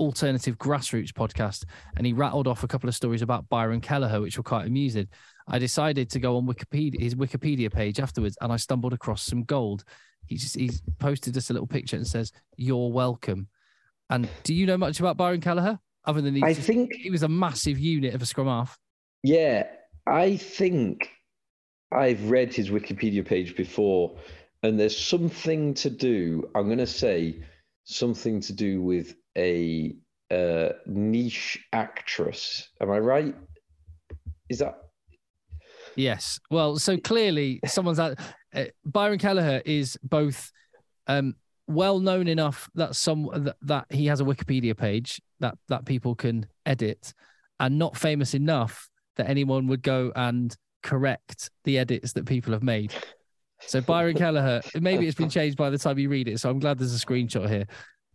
alternative grassroots podcast, and he rattled off a couple of stories about Byron Kelleher, which were quite amusing. I decided to go on Wikipedia, his Wikipedia page afterwards, and I stumbled across some gold. He just he's posted us a little picture and says, "You're welcome." And do you know much about Byron Kelleher? Other than he, I just- think, he was a massive unit of a scrum half. yeah, I think I've read his Wikipedia page before, and there's something to do, I'm going to say something to do with a uh, niche actress. Am I right? Is that Yes. Well, so clearly someone's that Uh, Byron Kelleher is both um, well known enough that some that, that he has a Wikipedia page that that people can edit, and not famous enough that anyone would go and correct the edits that people have made. So Byron [laughs] Kelleher, maybe it's been changed by the time you read it. So I'm glad there's a screenshot here.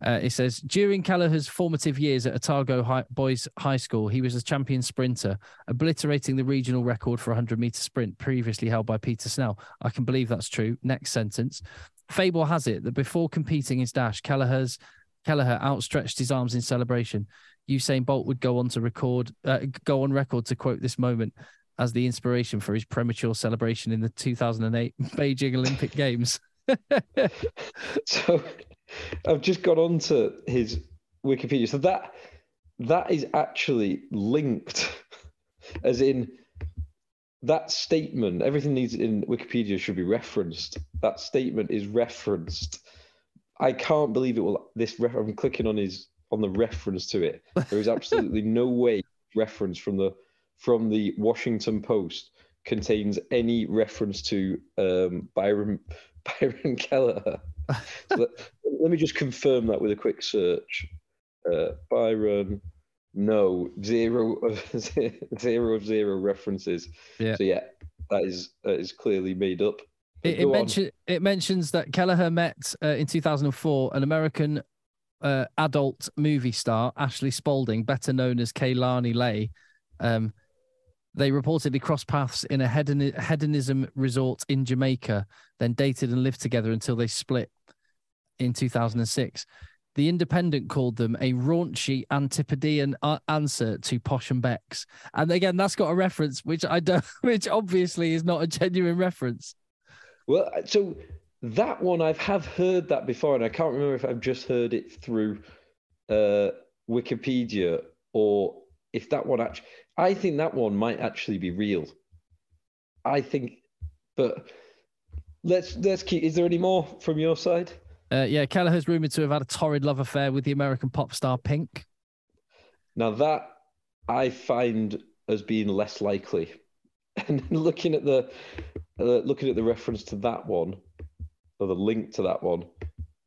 Uh, it says during Kelleher's formative years at Otago High, Boys High School, he was a champion sprinter, obliterating the regional record for 100 meter sprint previously held by Peter Snell. I can believe that's true. Next sentence. Fable has it that before competing his dash, Kelleher outstretched his arms in celebration. Usain Bolt would go on to record, uh, go on record to quote this moment as the inspiration for his premature celebration in the 2008 [laughs] Beijing Olympic Games. [laughs] so? I've just got onto his Wikipedia. So that that is actually linked, [laughs] as in that statement. Everything needs in Wikipedia should be referenced. That statement is referenced. I can't believe it will. This ref, I'm clicking on his on the reference to it. There is absolutely [laughs] no way reference from the from the Washington Post contains any reference to um, Byron [laughs] Byron Keller. So [laughs] let, let me just confirm that with a quick search. Uh, Byron, no zero of [laughs] zero of zero references. Yeah. So yeah, that is that is clearly made up. It, it, mention, it mentions that Kelleher met uh, in 2004 an American uh, adult movie star, Ashley Spalding, better known as Kaylani Lei. Um, they reportedly crossed paths in a hedon- hedonism resort in Jamaica, then dated and lived together until they split in 2006. The Independent called them a raunchy Antipodean uh, answer to Posh and Becks. And again, that's got a reference, which I don't, [laughs] which obviously is not a genuine reference. Well, so that one I've have heard that before, and I can't remember if I've just heard it through uh, Wikipedia or if that one actually. I think that one might actually be real. I think, but let's let's keep. Is there any more from your side? Uh, yeah, Kelleher's rumored to have had a torrid love affair with the American pop star Pink. Now that I find as being less likely, [laughs] and looking at the uh, looking at the reference to that one, or the link to that one,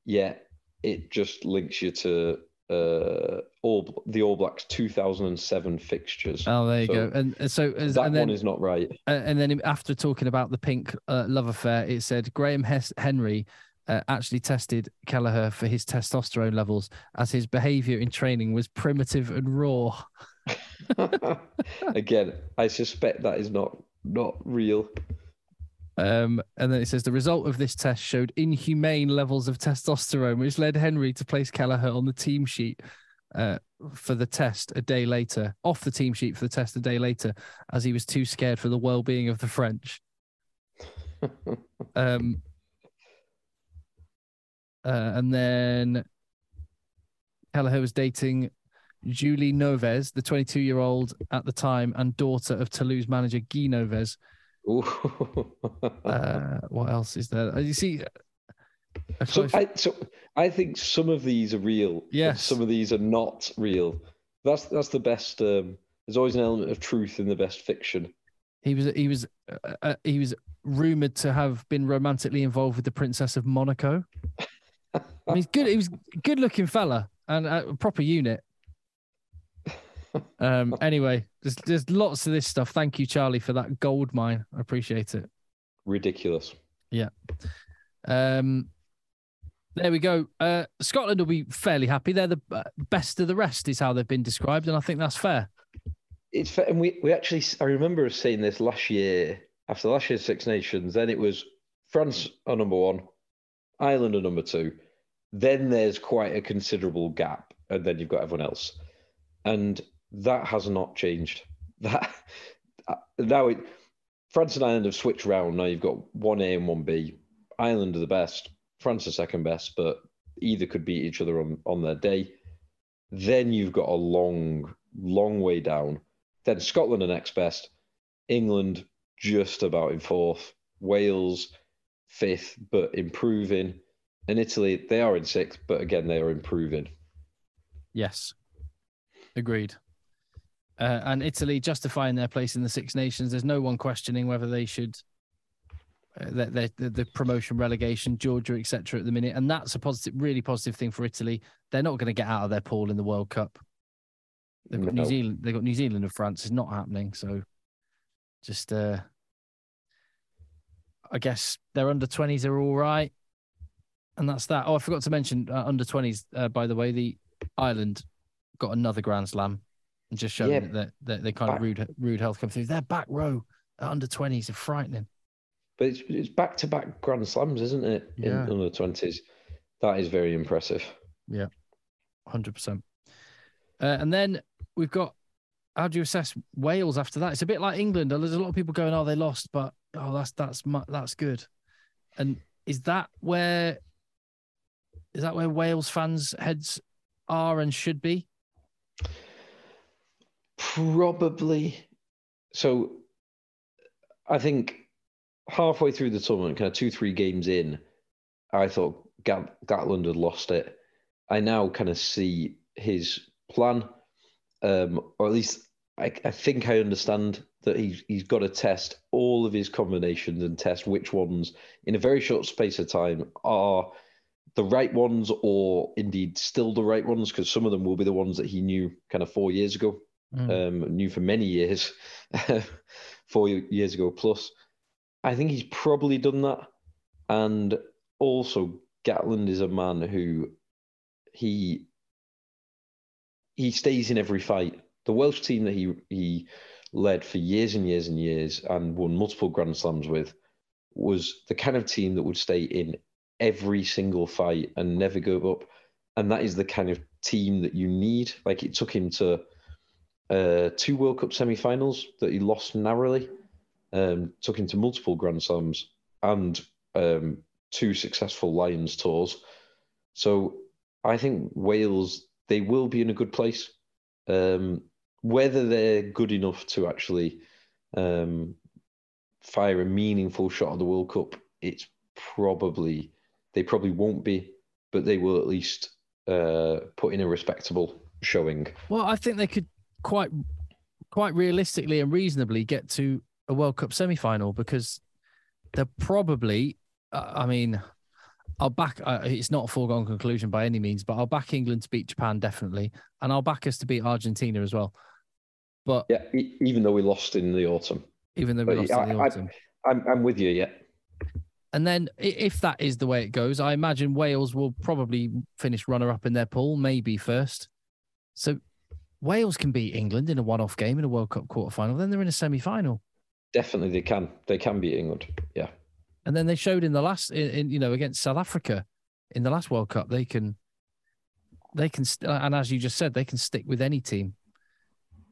yeah, it just links you to uh all the All Blacks 2007 fixtures. Oh, there you So go. And and so, as, that and then one is not right. and then after talking about the Pink uh, love affair, it said Graham Henry uh, actually tested Kelleher for his testosterone levels as his behaviour in training was primitive and raw. [laughs] Again, I suspect that is not not real. Um, and then it says the result of this test showed inhumane levels of testosterone, which led Henry to place Kelleher on the team sheet uh, for the test a day later, off the team sheet for the test a day later, as he was too scared for the well-being of the French. [laughs] Um, uh, and then Kelleher was dating Julie Noves, the 22-year-old at the time and daughter of Toulouse manager Guy Noves. [laughs] Uh, what else is there? Uh, You see, a So I so I think some of these are real. Yes. Some of these are not real. That's that's the best. Um, there's always an element of truth in the best fiction. He was he was uh, uh, he was rumored to have been romantically involved with the Princess of Monaco. [laughs] I mean, he's good. He was a good looking fella and a proper unit. Um. [laughs] Anyway, there's there's lots of this stuff. Thank you, Charlie, for that gold mine. I appreciate it. Ridiculous. Yeah. Um. There we go. Uh, Scotland will be fairly happy. They're the uh, best of the rest, is how they've been described, and I think that's fair. It's fair, and we we actually. I remember seeing this last year after last year's Six Nations. Then it was France are number one, Ireland are number two. Then there's quite a considerable gap, and then you've got everyone else, and that has not changed. [laughs] That uh, now it, France and Ireland have switched around. Now you've got one A and one B. Ireland are the best. France are second best, but either could beat each other on, on their day. Then you've got a long, long way down. Then Scotland are next best. England just about in fourth. Wales fifth, but improving. And Italy, they are in sixth, but again, they are improving. Yes. Agreed. Uh, and Italy justifying their place in the Six Nations. There's no one questioning whether they should uh, the, the, the promotion, relegation, Georgia, etc. At the minute, and that's a positive, really positive thing for Italy. They're not going to get out of their pool in the World Cup. They've got no. New Zealand. They've got New Zealand and France. It's not happening. So, just uh, I guess their under twenties are all right, and that's that. Oh, I forgot to mention uh, under twenties. Uh, by the way, the Ireland got another Grand Slam and just showing yeah. that, that they kind of rude rude health come through. Their back row under twenties are frightening. But it's it's back to back Grand Slams, isn't it? Yeah. In under twenties, that is very impressive. Yeah, hundred uh, percent. And then we've got how do you assess Wales after that? It's a bit like England. There's a lot of people going, "Oh, they lost," but oh, that's that's that's good. And is that where is that where Wales fans' heads are and should be? Probably. So, I think halfway through the tournament, kind of two, three games in, I thought Gatland had lost it. I now kind of see his plan, um, or at least I, I think I understand that he's, he's got to test all of his combinations and test which ones, in a very short space of time, are the right ones or indeed still the right ones, because some of them will be the ones that he knew kind of four years ago, mm. um, knew for many years, [laughs] four years ago plus. I think he's probably done that. And also, Gatland is a man who he he stays in every fight. The Welsh team that he he led for years and years and years and won multiple Grand Slams with was the kind of team that would stay in every single fight and never go up. And that is the kind of team that you need. Like it took him to uh, two World Cup semi-finals that he lost narrowly um, took him to multiple Grand Slams and um, two successful Lions tours. So I think Wales, they will be in a good place. Um, whether they're good enough to actually um, fire a meaningful shot at the World Cup, it's probably, they probably won't be, but they will at least uh, put in a respectable showing. Well, I think they could quite quite realistically and reasonably get to a World Cup semi final because they're probably, uh, I mean, I'll back, uh, it's not a foregone conclusion by any means, but I'll back England to beat Japan definitely. And I'll back us to beat Argentina as well. But yeah, even though we lost in the autumn, even though we lost I, in the autumn, I, I'm, I'm with you. Yeah. And then, if that is the way it goes, I imagine Wales will probably finish runner up in their pool, maybe first. So Wales can beat England in a one off game in a World Cup quarter final. Then they're in a semi final. Definitely, they can. They can beat England. Yeah. And then they showed in the last, in, in you know, against South Africa, in the last World Cup, they can, they can, and as you just said, they can stick with any team.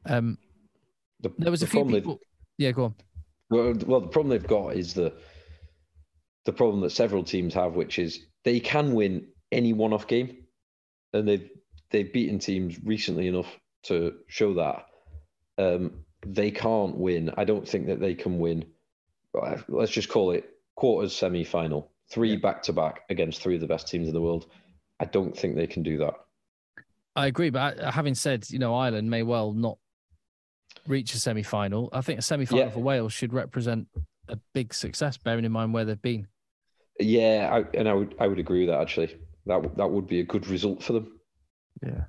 Um, the, there was a few people. Yeah, go on. Well, well, the problem they've got is the the problem that several teams have, which is they can win any one-off game, and they've they've beaten teams recently enough to show that. Um, they can't win. I don't think that they can win. Let's just call it quarters, semi final, three back to back against three of the best teams in the world. I don't think they can do that. I agree, but uh, having said, you know, Ireland may well not reach a semi final. I think a semi final Yeah. for Wales should represent a big success, bearing in mind where they've been. Yeah, I, and I would I would agree with that actually. That that would be a good result for them. Yeah.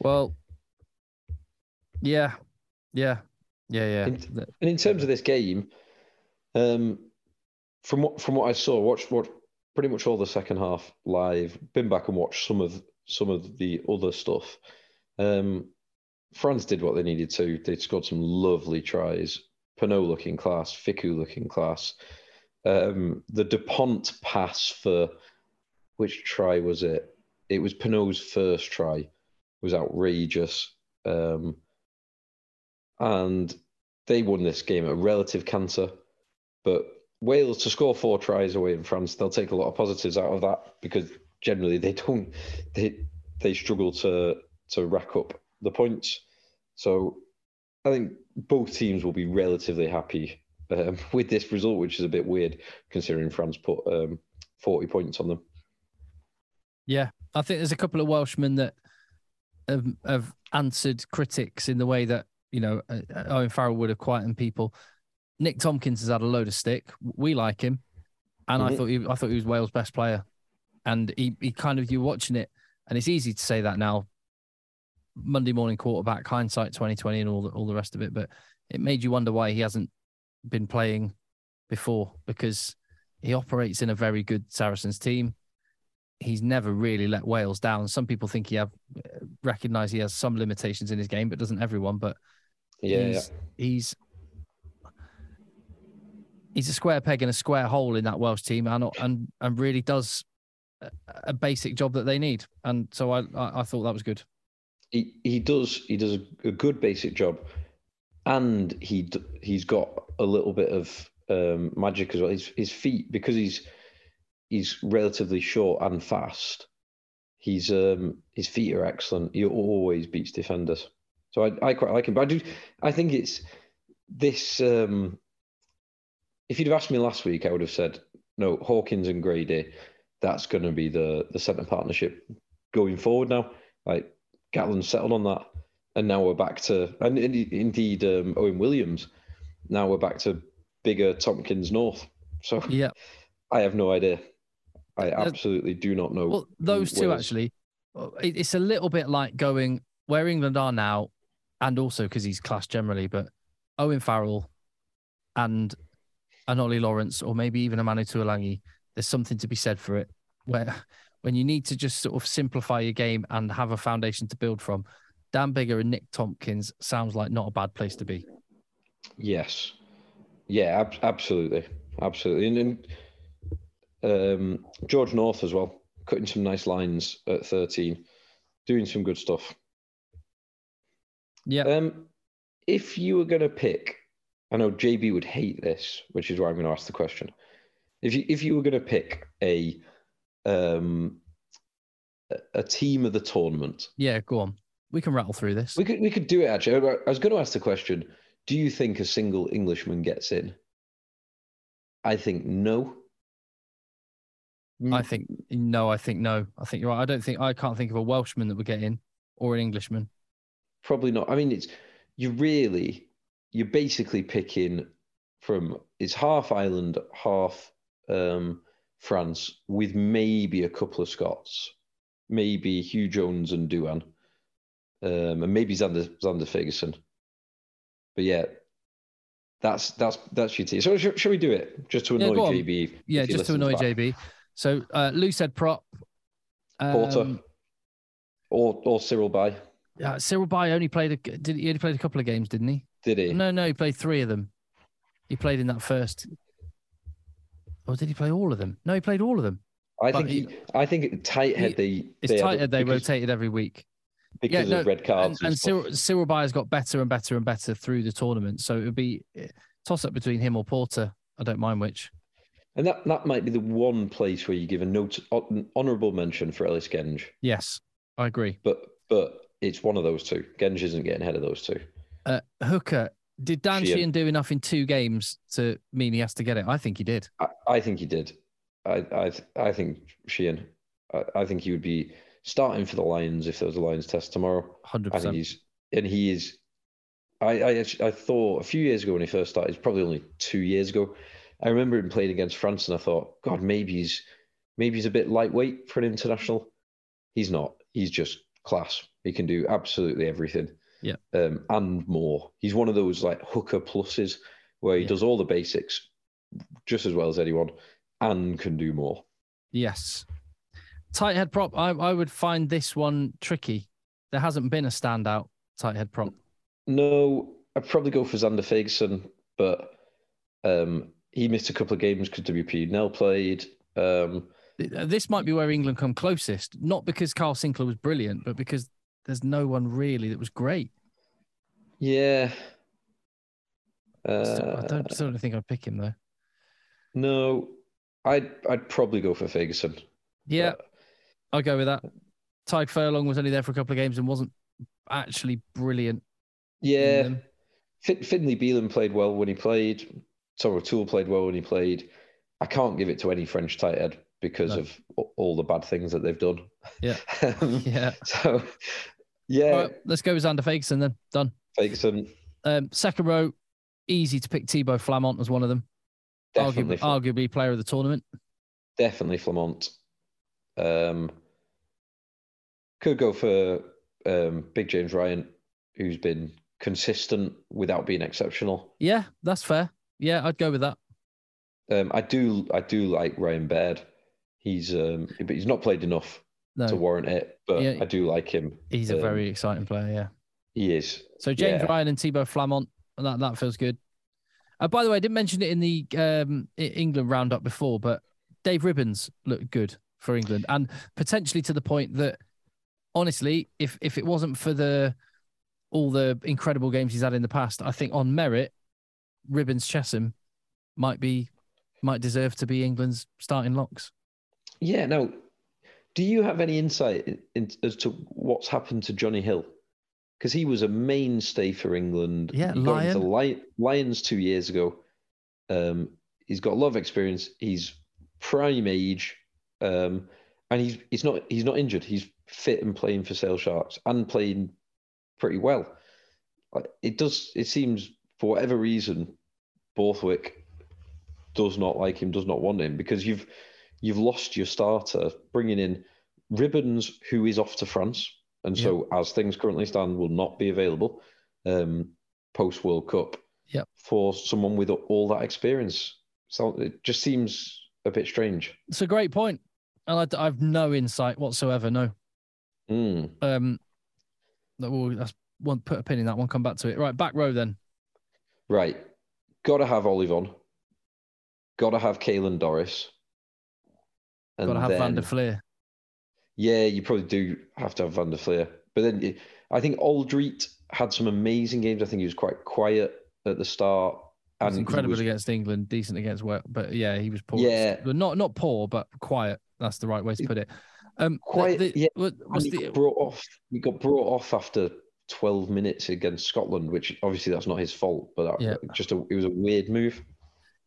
Well, yeah, yeah, yeah, yeah. In- And in terms of this game, um, from what from what I saw, watched watched pretty much all the second half live. Been back and watched some of some of the other stuff. Um, France did what they needed to. They scored some lovely tries. Penaud looking class, Fickou looking class. Um, the Dupont pass for which try was it? It was Penaud's first try. It Was outrageous. Um, and they won this game at relative canter. But Wales to score four tries away in France, they'll take a lot of positives out of that because generally they don't they they struggle to to rack up the points. So I think both teams will be relatively happy um, [laughs] with this result, which is a bit weird considering France put um, forty points on them. Yeah, I think there's a couple of Welshmen that have, have answered critics in the way that you know uh, Owen Farrell would have quietened people. Nick Tompkins has had a load of stick. We like him, and I Mhm. thought he, I thought he was Wales' best player. And he, he kind of you're watching it, and it's easy to say that now. Monday morning quarterback, hindsight 2020, and all the, all the rest of it, but it made you wonder why he hasn't been playing before because he operates in a very good Saracens team he's never really let Wales down. Some people think he have recognize he has some limitations in his game, but doesn't everyone? But Yeah, yeah. he's, he's he's a square peg in a square hole in that Welsh team, and and and really does a, basic job that they need. And so I I, I thought that was good. he he does he does a good basic job, and he he's got a little bit of um, magic as well. His his feet because he's he's relatively short and fast. He's um his feet are excellent. He always beats defenders. So I, I quite like him. But I do I think it's this um if you'd have asked me last week, I would have said, no, Hawkins and Grady, that's gonna be the the centre partnership going forward now. Like Gatland settled on that, and now we're back to and in- indeed um, Owen Williams. Now we're back to Biggar Tompkins North. So [laughs] Yeah. I have no idea. I absolutely do not know. Well, those two Wales- actually, it's a little bit like going where England are now, and also because he's class generally, but Owen Farrell and an Ollie Lawrence, or maybe even a Manu Tuilagi, there's something to be said for it. Where when you need to just sort of simplify your game and have a foundation to build from, Dan Biggar and Nick Tompkins sounds like not a bad place to be. Yes. Yeah, ab- absolutely. Absolutely. And, and um, George North as well, cutting some nice lines at 13, doing some good stuff. Yeah, Um, if you were going to pick, I know JB would hate this, which is why I'm going to ask the question. If you if you were going to pick a um a- a team of the tournament, yeah, go on. We can rattle through this. we could we could do it actually. I was going to ask the question: Do you think a single Englishman gets in? I think no. I think no. I think no. I think you're right. I don't think I can't think of a Welshman that would get in or an Englishman. Probably not. I mean, it's you really you're basically picking from it's half Ireland, half um, France, with maybe a couple of Scots, maybe Huw Jones and Duhan, um, and maybe Xander Xander Ferguson. But yeah, that's that's that's your team. So sh- shall we do it just to annoy on. JB? Yeah, just to annoy back? JB. So uh, loosehead prop. Porter Um, or or Cyril Baille. yeah, Cyril Baille only played a did he only played a couple of games, didn't he? Did he? No, no, he played three of them. He played in that first. Or did he play all of them? No, he played all of them. I but think he, I think tight head they It's tight head. They rotated every week. Because no, of red cards and, and. Cyril, Cyril has got better and better and better through the tournament. So it would be toss up between him or Porter. I don't mind which. And that, that might be the one place where you give a note, an honourable mention for Ellis Genge, Yes, I agree. but but it's one of those two. Genge isn't getting ahead of those two. Uh, Hooker, did Dan Sheehan. Sheehan do enough in two games to mean he has to get it? I think he did. I, I think he did. I I I think Sheehan. I, I think he would be starting for the Lions if there was a Lions test tomorrow. Hundred I think percent. he's and he is. I I, I thought a few years ago when he first started, probably only two years ago. I remember him playing against France, and I thought, God, maybe he's maybe he's a bit lightweight for an international. He's not. He's just class. He can do absolutely everything. Yeah. Um, and more. He's one of those like hooker pluses where he Yeah. does all the basics just as well as anyone and can do more. Yes. Tight head prop. I, I would find this one tricky. There hasn't been a standout tight head prop. No, I'd probably go for Zander Fagerson, but um, he missed a couple of games because WP Nel played. Um, This might be where England come closest, not because Kyle Sinckler was brilliant, but because there's no one really that was great. yeah. Still- I Uh, don't, still don't think I'd pick him though. no, I'd I'd probably go for Fagerson. Yeah, but- I'll go with that. Tadhg Furlong was only there for a couple of games and wasn't actually brilliant. yeah. Fin- Finlay Bealham played well when he played. Torre Tool played well when he played. I can't give it to any French tight head because No. of all the bad things that they've done. Yeah. Um, [laughs] [laughs] Yeah. So, yeah, right, let's go with Zander Fagerson then. Done. Fagerson Um, second row, easy to pick Thibaud Flament as one of them. definitely, Arguably, arguably player of the tournament. definitely Flament. Um, could go for um, Big James Ryan, who's been consistent without being exceptional. Yeah, that's fair. Yeah, I'd go with that. Um, I do, I do like Ryan Baird. He's, um, but he's not played enough No, to warrant it. But Yeah. I do like him. he's a um, very exciting player. Yeah. He is. So James Yeah. Ryan and Thibaud Flament, that that feels good. Uh, by the way, I didn't mention it in the um, England roundup before, but Dave Ribbans looked good for England, and potentially to the point that, honestly, if if it wasn't for the all the incredible games he's had in the past, I think on merit, Ribbans Chessum might be might deserve to be England's starting locks. Yeah. Now, do you have any insight in, in, as to what's happened to Johnny Hill? Because he was a mainstay for England. Yeah, into Lion. Lions two years ago. Um, he's got a lot of experience. He's prime age, um, and he's he's not he's not injured. He's fit and playing for Sale Sharks and playing pretty well. Like, It does. It seems for whatever reason, Borthwick does not like him, does not want him because you've you've lost your starter, bringing in Ribbans, who is off to France, and so as things currently stand, will not be available um, post World Cup. Yep. For someone with all that experience, so it just seems a bit strange. It's a great point, I, d- I've no insight whatsoever. No. Mm. Um, that will that's one put a pin in that one. Come back to it. Right, back row then. Right, got to have Ollivon. Got to have Caelan Doris. Got to have Van der then- Flier. Yeah, you probably do have to have Van der Flier. But then I think Alldritt had some amazing games. I think he was quite quiet at the start. He incredible was- against England, decent against Wales, but yeah, he was poor. Yeah. but not not poor, but quiet. That's the right way to put it. Um, Quiet, the- yeah, what- and what's he the- got brought off. He got brought off after 12 minutes against Scotland, which obviously that's not his fault, but that, Yeah. just a, it was a weird move.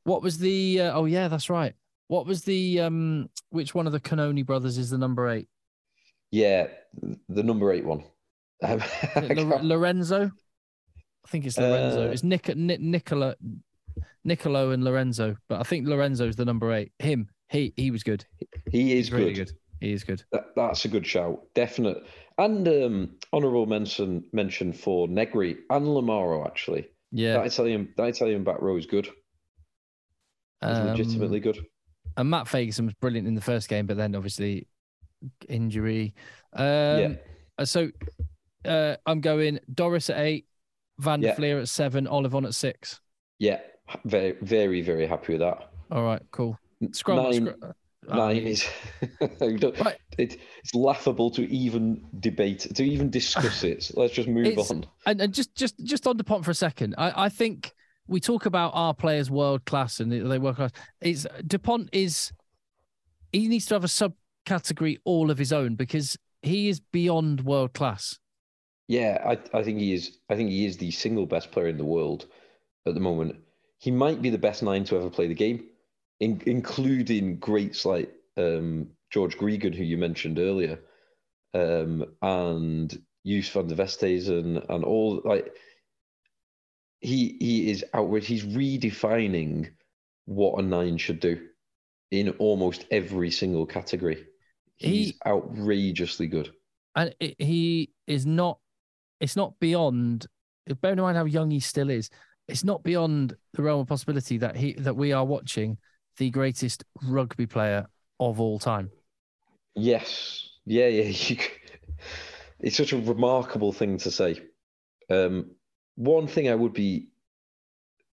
what was the? Uh, oh yeah, that's right. What was the? Um, which one of the Cannone brothers is the number eight? Yeah, the number eight one. Um, [laughs] I Is it Lo- can't- Lorenzo. I think it's Lorenzo. Uh, it's Nic- Nic- Nicola, Nicolo and Lorenzo, but I think Lorenzo's the number eight. Him, he he was good. he is really good. good. He is good. That, that's a good shout, definite. And um, honourable mention mention for Negri and Lamaro actually. Yeah, That Italian that Italian back row is good. It's Um, legitimately good. And Matt Fagerson was brilliant in the first game, but then obviously injury. Um, Yeah. uh, So uh, I'm going Doris at eight, Van der Yeah. Flier at seven, Ollivon at six. Yeah, very very very happy with that. All right, cool. Scroll. Nine, scroll- oh, uh, nine yeah. is [laughs] right. it, it's laughable to even debate to even discuss it. Let's just move It's- on. And, and just just just on Dupont for a second, I, I think we talk about our players world class and they- they world class. It's Dupont is he needs to have a subcategory all of his own because he is beyond world class. Yeah, I, I think he is. I think he is the single best player in the world at the moment. He might be the best nine to ever play the game, in, including greats like um, George Gregan, who you mentioned earlier, um, and Joost van der Westhuizen and all like he he is outrage. He's redefining what a nine should do in almost every single category. He's He- outrageously good. and it, he is not. It's not beyond. Bear in mind how young he still is. It's not beyond the realm of possibility that he that we are watching the greatest rugby player of all time. Yes, yeah, yeah. [laughs] You, it's such a remarkable thing to say. Um, one thing I would be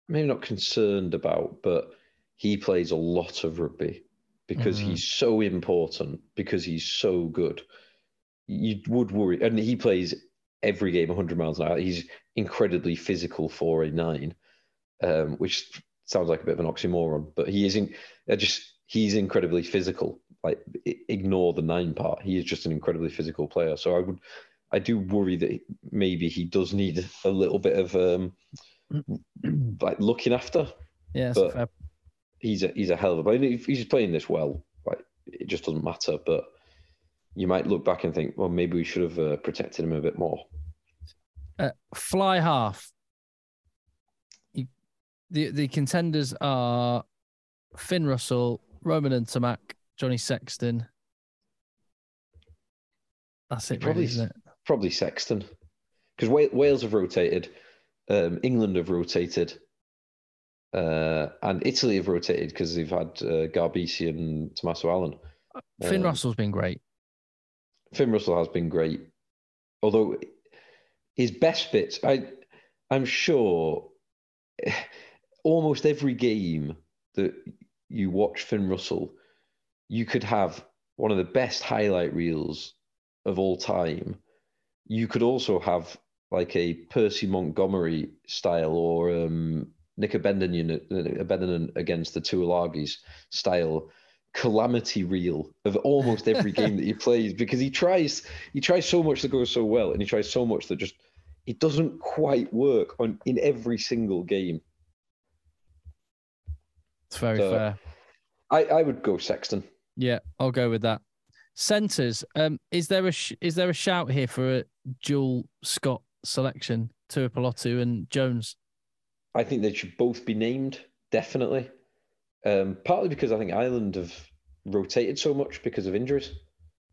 maybe not concerned about, but he plays a lot of rugby because Mhm. he's so important, because he's so good. You would worry, and he plays every game 100 miles an hour. He's incredibly physical for a nine, um, which sounds like a bit of an oxymoron, but he isn't. I just he's incredibly physical. Like ignore the nine part. He is just an incredibly physical player. So I would, I do worry that maybe he does need a little bit of um, like looking after. Yeah, But-. He's a he's a hell of a player. If he's playing this well, like it just doesn't matter. But you might look back and think, well, maybe we should have uh, protected him a bit more. Uh, fly half. The the contenders are Finn Russell, Romain Ntamack, Johnny Sexton. That's it, Probably really, isn't it? Probably Sexton, because Wales have rotated, um, England have rotated, uh, and Italy have rotated because they've had uh, Garbisi and Tommaso Allan. Finn Um, Russell's been great. Finn Russell has been great, although his best bits, I, I'm sure, almost every game that you watch Finn Russell, you could have one of the best highlight reels of all time. You could also have like a Percy Montgomery style or um, Nick Abendanon against the Tuilagis style calamity reel of almost every game that he [laughs] plays because he tries he tries so much that goes so well and he tries so much that just it doesn't quite work on in every single game. It's very so- fair. I, I would go Sexton. Yeah, I'll go with that. Centers. Um, is there a sh- is there a shout here for a dual Scott selection? Tuipulotu and Jones. I think they should both be named, definitely. Um, partly because I think Ireland have rotated so much because of injuries.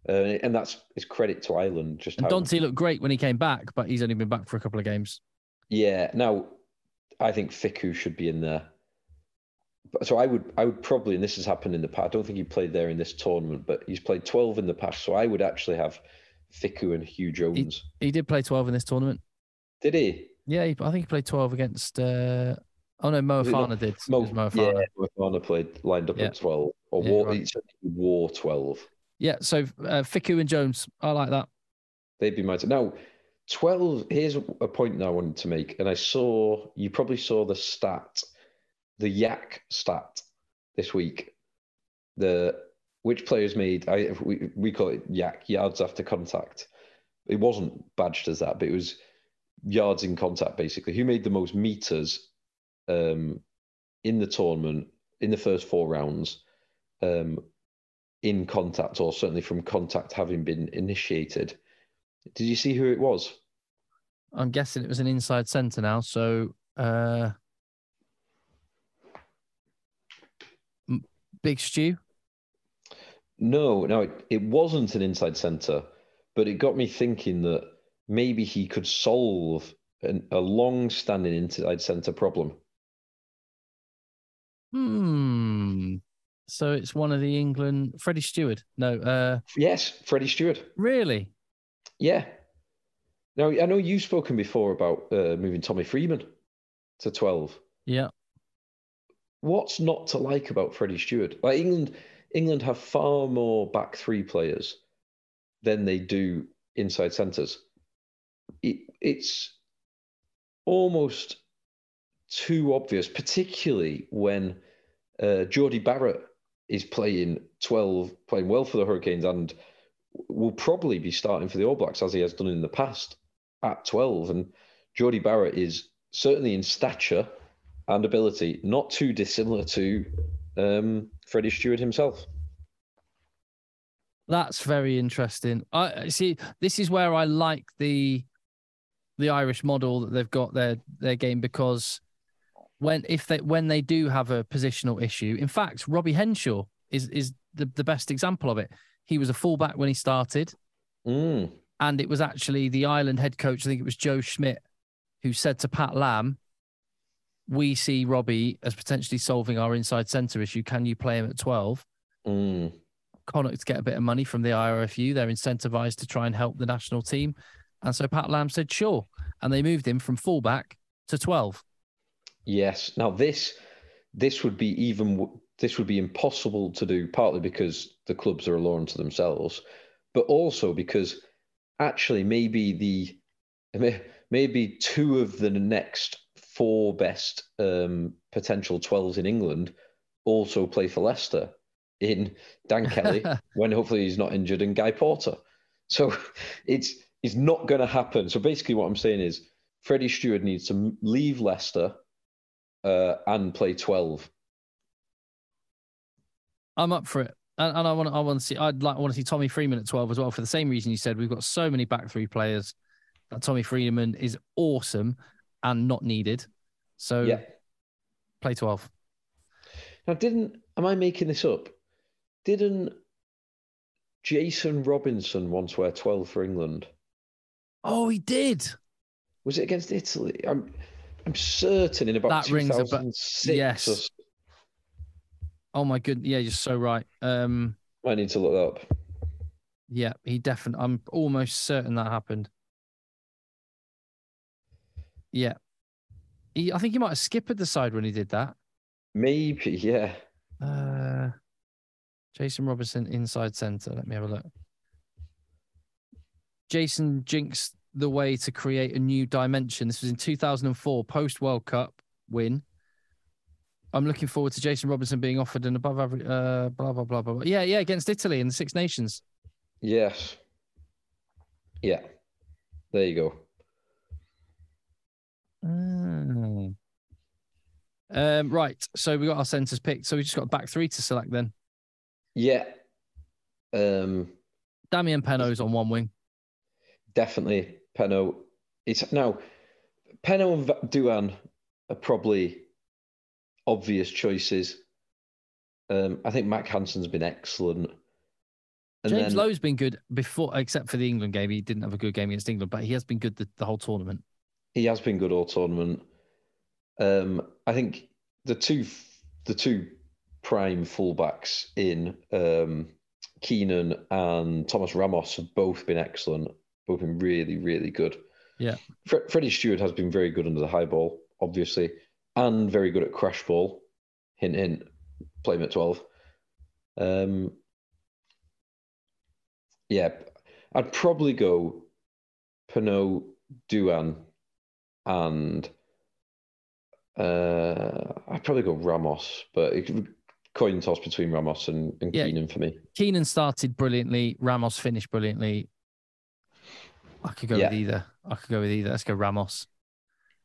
Uh, and that's is credit to Ireland. Just And how, Dante looked great when he came back, but he's only been back for a couple of games. Yeah. Now, I think Fickou should be in there. So I would, I would probably, and this has happened in the past. I don't think he played there in this tournament, but he's played twelve in the past. So I would actually have Fickou and Huw Jones. He did play twelve in this tournament. Did he? Yeah, he, I think he played twelve against. Uh, oh no, Moefana did. Mo, was Mo yeah, Afana. Moefana played lined up Yeah. at twelve or Yeah, war, right. he wore twelve. Yeah, so uh, Fickou and Jones. I like that. They'd be my now. Twelve. Here's a point that I wanted to make, and I saw you probably saw the stat, the yak stat this week. The which players made I we, we call it yak yards after contact. It wasn't badged as that, but it was yards in contact basically. Who made the most meters um, in the tournament in the first four rounds um, in contact, or certainly from contact having been initiated? Did you see who it was? I'm guessing it was an inside centre now. So uh, Big Stew. No, no, it, it wasn't an inside centre, but it got me thinking that maybe he could solve an, a long-standing inside centre problem. Hmm. So it's one of the England Freddie Steward. No, uh, Yes, Freddie Steward. really? Yeah. Now I know you've spoken before about uh, moving Tommy Freeman to twelve. Yeah. What's not to like about Freddie Steward? Like England, England have far more back three players than they do inside centres. It, it's almost too obvious, particularly when uh, Barrett is playing 12, playing well for the Hurricanes and will probably be starting for the All Blacks as he has done in the past at 12. And Jordie Barrett is certainly in stature and ability not too dissimilar to um, Freddie Steward himself. That's very interesting. I see. This is where I like the the Irish model that they've got their their game because when if they when they do have a positional issue, in fact, Robbie Henshaw is is the, the best example of it. He was a fullback when he started, Mm. and it was actually the Ireland head coach. I think it was Joe Schmidt who said to Pat Lam, "We see Robbie as potentially solving our inside centre issue. Can you play him at 12? Mm. Connacht get a bit of money from the IRFU. They're incentivized to try and help the national team. And so Pat Lam said, sure. And they moved him from fullback to 12. Yes. Now this this would be even this would be impossible to do partly because the clubs are alone to themselves, but also because actually maybe the [laughs] maybe two of the next four best um, potential 12s in England also play for Leicester in Dan [laughs] Kelly when hopefully he's not injured and Guy Porter. So [laughs] it's it's not going to happen. So basically what I'm saying is Freddie Steward needs to leave Leicester uh, and play 12. I'm up for it. And, and I want I want to see I'd like I want to see Tommy Freeman at 12 as well for the same reason you said we've got so many back three players that Tommy Freeman is awesome and not needed. So Yeah. play 12. Now, didn't am I making this up? Didn't Jason Robinson once wear 12 for England? Oh, he did. Was it against Italy? I'm I'm certain in about That rings a bell. 2006. Yes. or Oh my good. Yeah, you're so right. Um I need to look that up. yeah, he definitely I'm almost certain that happened. Yeah. He, I think he might have skipped the side when he did that. Maybe, [laughs] yeah. Uh, Jason Robinson inside center. Let me have a look. Jason jinxed the way to create a new dimension. This was in 2004, post World Cup win. I'm looking forward to Jason Robinson being offered an above average, uh, blah, blah, blah, blah, blah. Yeah, yeah, against Italy in the Six Nations. Yes. Yeah. There you go. Mm. Um, right. So we got our centers picked. So we just got back three to select then. Yeah. Um Damian Penaud's on one wing. definitely Penaud. It's now Penaud and Duhan are probably obvious choices. Um, I think Mack Hansen's been excellent. And James then Lowe's been good before, except for the England game. He didn't have a good game against England, but he has been good the, the whole tournament. He has been good all tournament. Um, I think the two the two prime fullbacks in um, Keenan and Thomas Ramos have both been excellent. Both been really, really good. Yeah. Fre- Freddie Steward has been very good under the high ball, obviously, and very good at crash ball. Hint, hint. Play him at twelve. Um, yeah, I'd probably go Penaud, Duhan, and uh, I'd probably go Ramos, but it coin toss between Ramos and, and Yeah. Keenan for me. Keenan started brilliantly. Ramos finished brilliantly. I could go Yeah. with either. I could go with either. Let's go Ramos.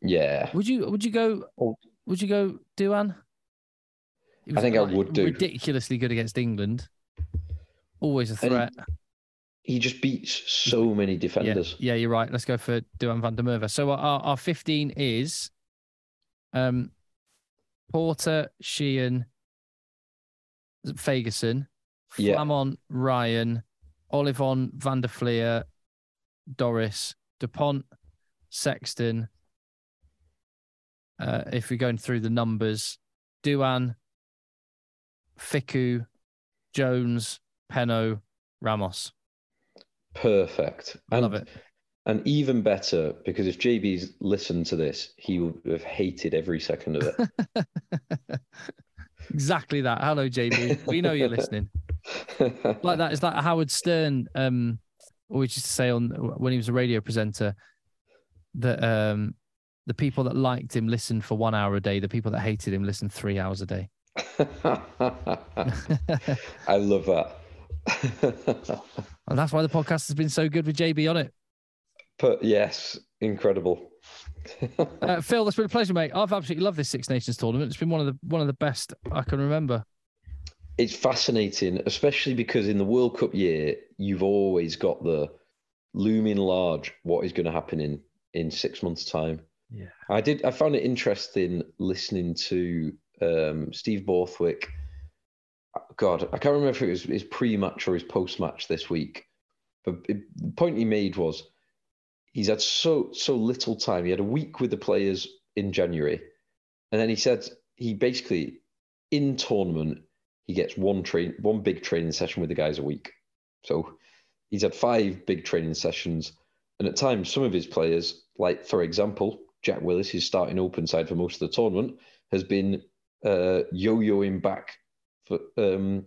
Yeah, Would you? Would you go? Oh. Would you go Duhan? I think I would do. Ridiculously good against England. Always a And he- just beats so many defenders. yeah, you're right. Let's go for Duhan van der Merwe. So our, our 15 is um, Porter, Sheehan, Fagerson, Yeah. Ryan, Ollivon, Van der Flier, Doris, Dupont, Sexton. Uh, if we're going through the numbers, Duhan, Fickou, Jones, Penaud, Ramos. Perfect. I love it. And even better, because if JB's listened to this, he would have hated every second of it. [laughs] exactly that. Hello, JB. We know you're listening. [laughs] Like that is that. It's like Howard Stern um, always used to say on when he was a radio presenter that um, the people that liked him listened for one hour a day. The people that hated him listened three hours a day. [laughs] I love that. [laughs] And that's why the podcast has been so good with JB on it. but yes, incredible. [laughs] Uh, Phil, that's been a pleasure, mate. I've absolutely loved this Six Nations tournament. It's been one of the one of the best I can remember. it's fascinating, especially because in the World Cup year, you've always got the looming large what is going to happen in in six months' time. Yeah. I did. I found it interesting listening to um, Steve Borthwick. God, I can't remember if it was his pre-match or his post-match this week, but it, the point he made was he's had so so little time. He had a week with the players in January, and then he said he basically in tournament he gets one train one big training session with the guys a week. So he's had five big training sessions, and at times some of his players, like for example Jack Willis, who's starting open side for most of the tournament, has been uh, yo-yoing back for, um,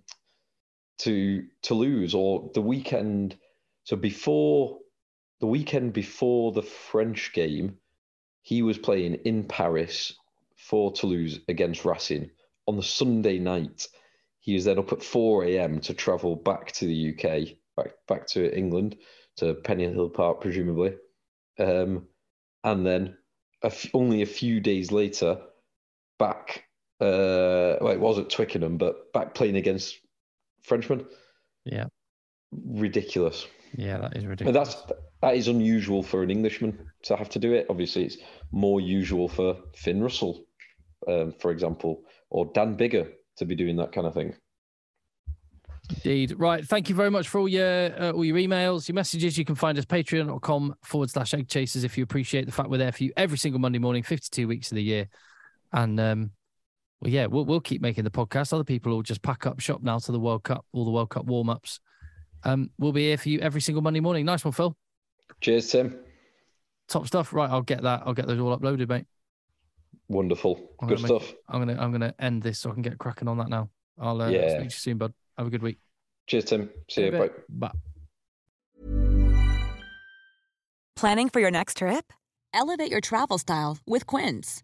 to Toulouse or the weekend. So before the weekend before the French game, he was playing in Paris for Toulouse against Racing on the Sunday night. He was then up at 4 a.m. to travel back to the UK, back back to England, to Pennyhill Park, presumably. Um, and then a f- only a few days later, back, uh, well, it was at Twickenham, but back playing against Frenchmen. Yeah. Ridiculous. Yeah, that is ridiculous. that's that is unusual for an Englishman to have to do it. Obviously, it's more usual for Finn Russell, um, for example, or Dan Biggar to be doing that kind of thing. Indeed. Right. Thank you very much for all your uh, all your emails, your messages. You can find us patreon.com forward slash eggchasers if you appreciate the fact we're there for you every single Monday morning, 52 weeks of the year. And um, well, yeah, we'll we'll keep making the podcast. Other people will just pack up shop now to the World Cup, all the World Cup warm ups. Um, we'll be here for you every single Monday morning. Nice one, Phil. Cheers, Tim. Top stuff. Right, I'll get that. I'll get those all uploaded, mate. Wonderful. I'm Good gonna make- stuff. I'm gonna I'm gonna end this so I can get cracking on that now. I'll uh, Yeah. speak to you soon, bud. Have a good week. Cheers, Tim. See you. In Bye. Bye. Planning for your next trip? Elevate your travel style with Quince.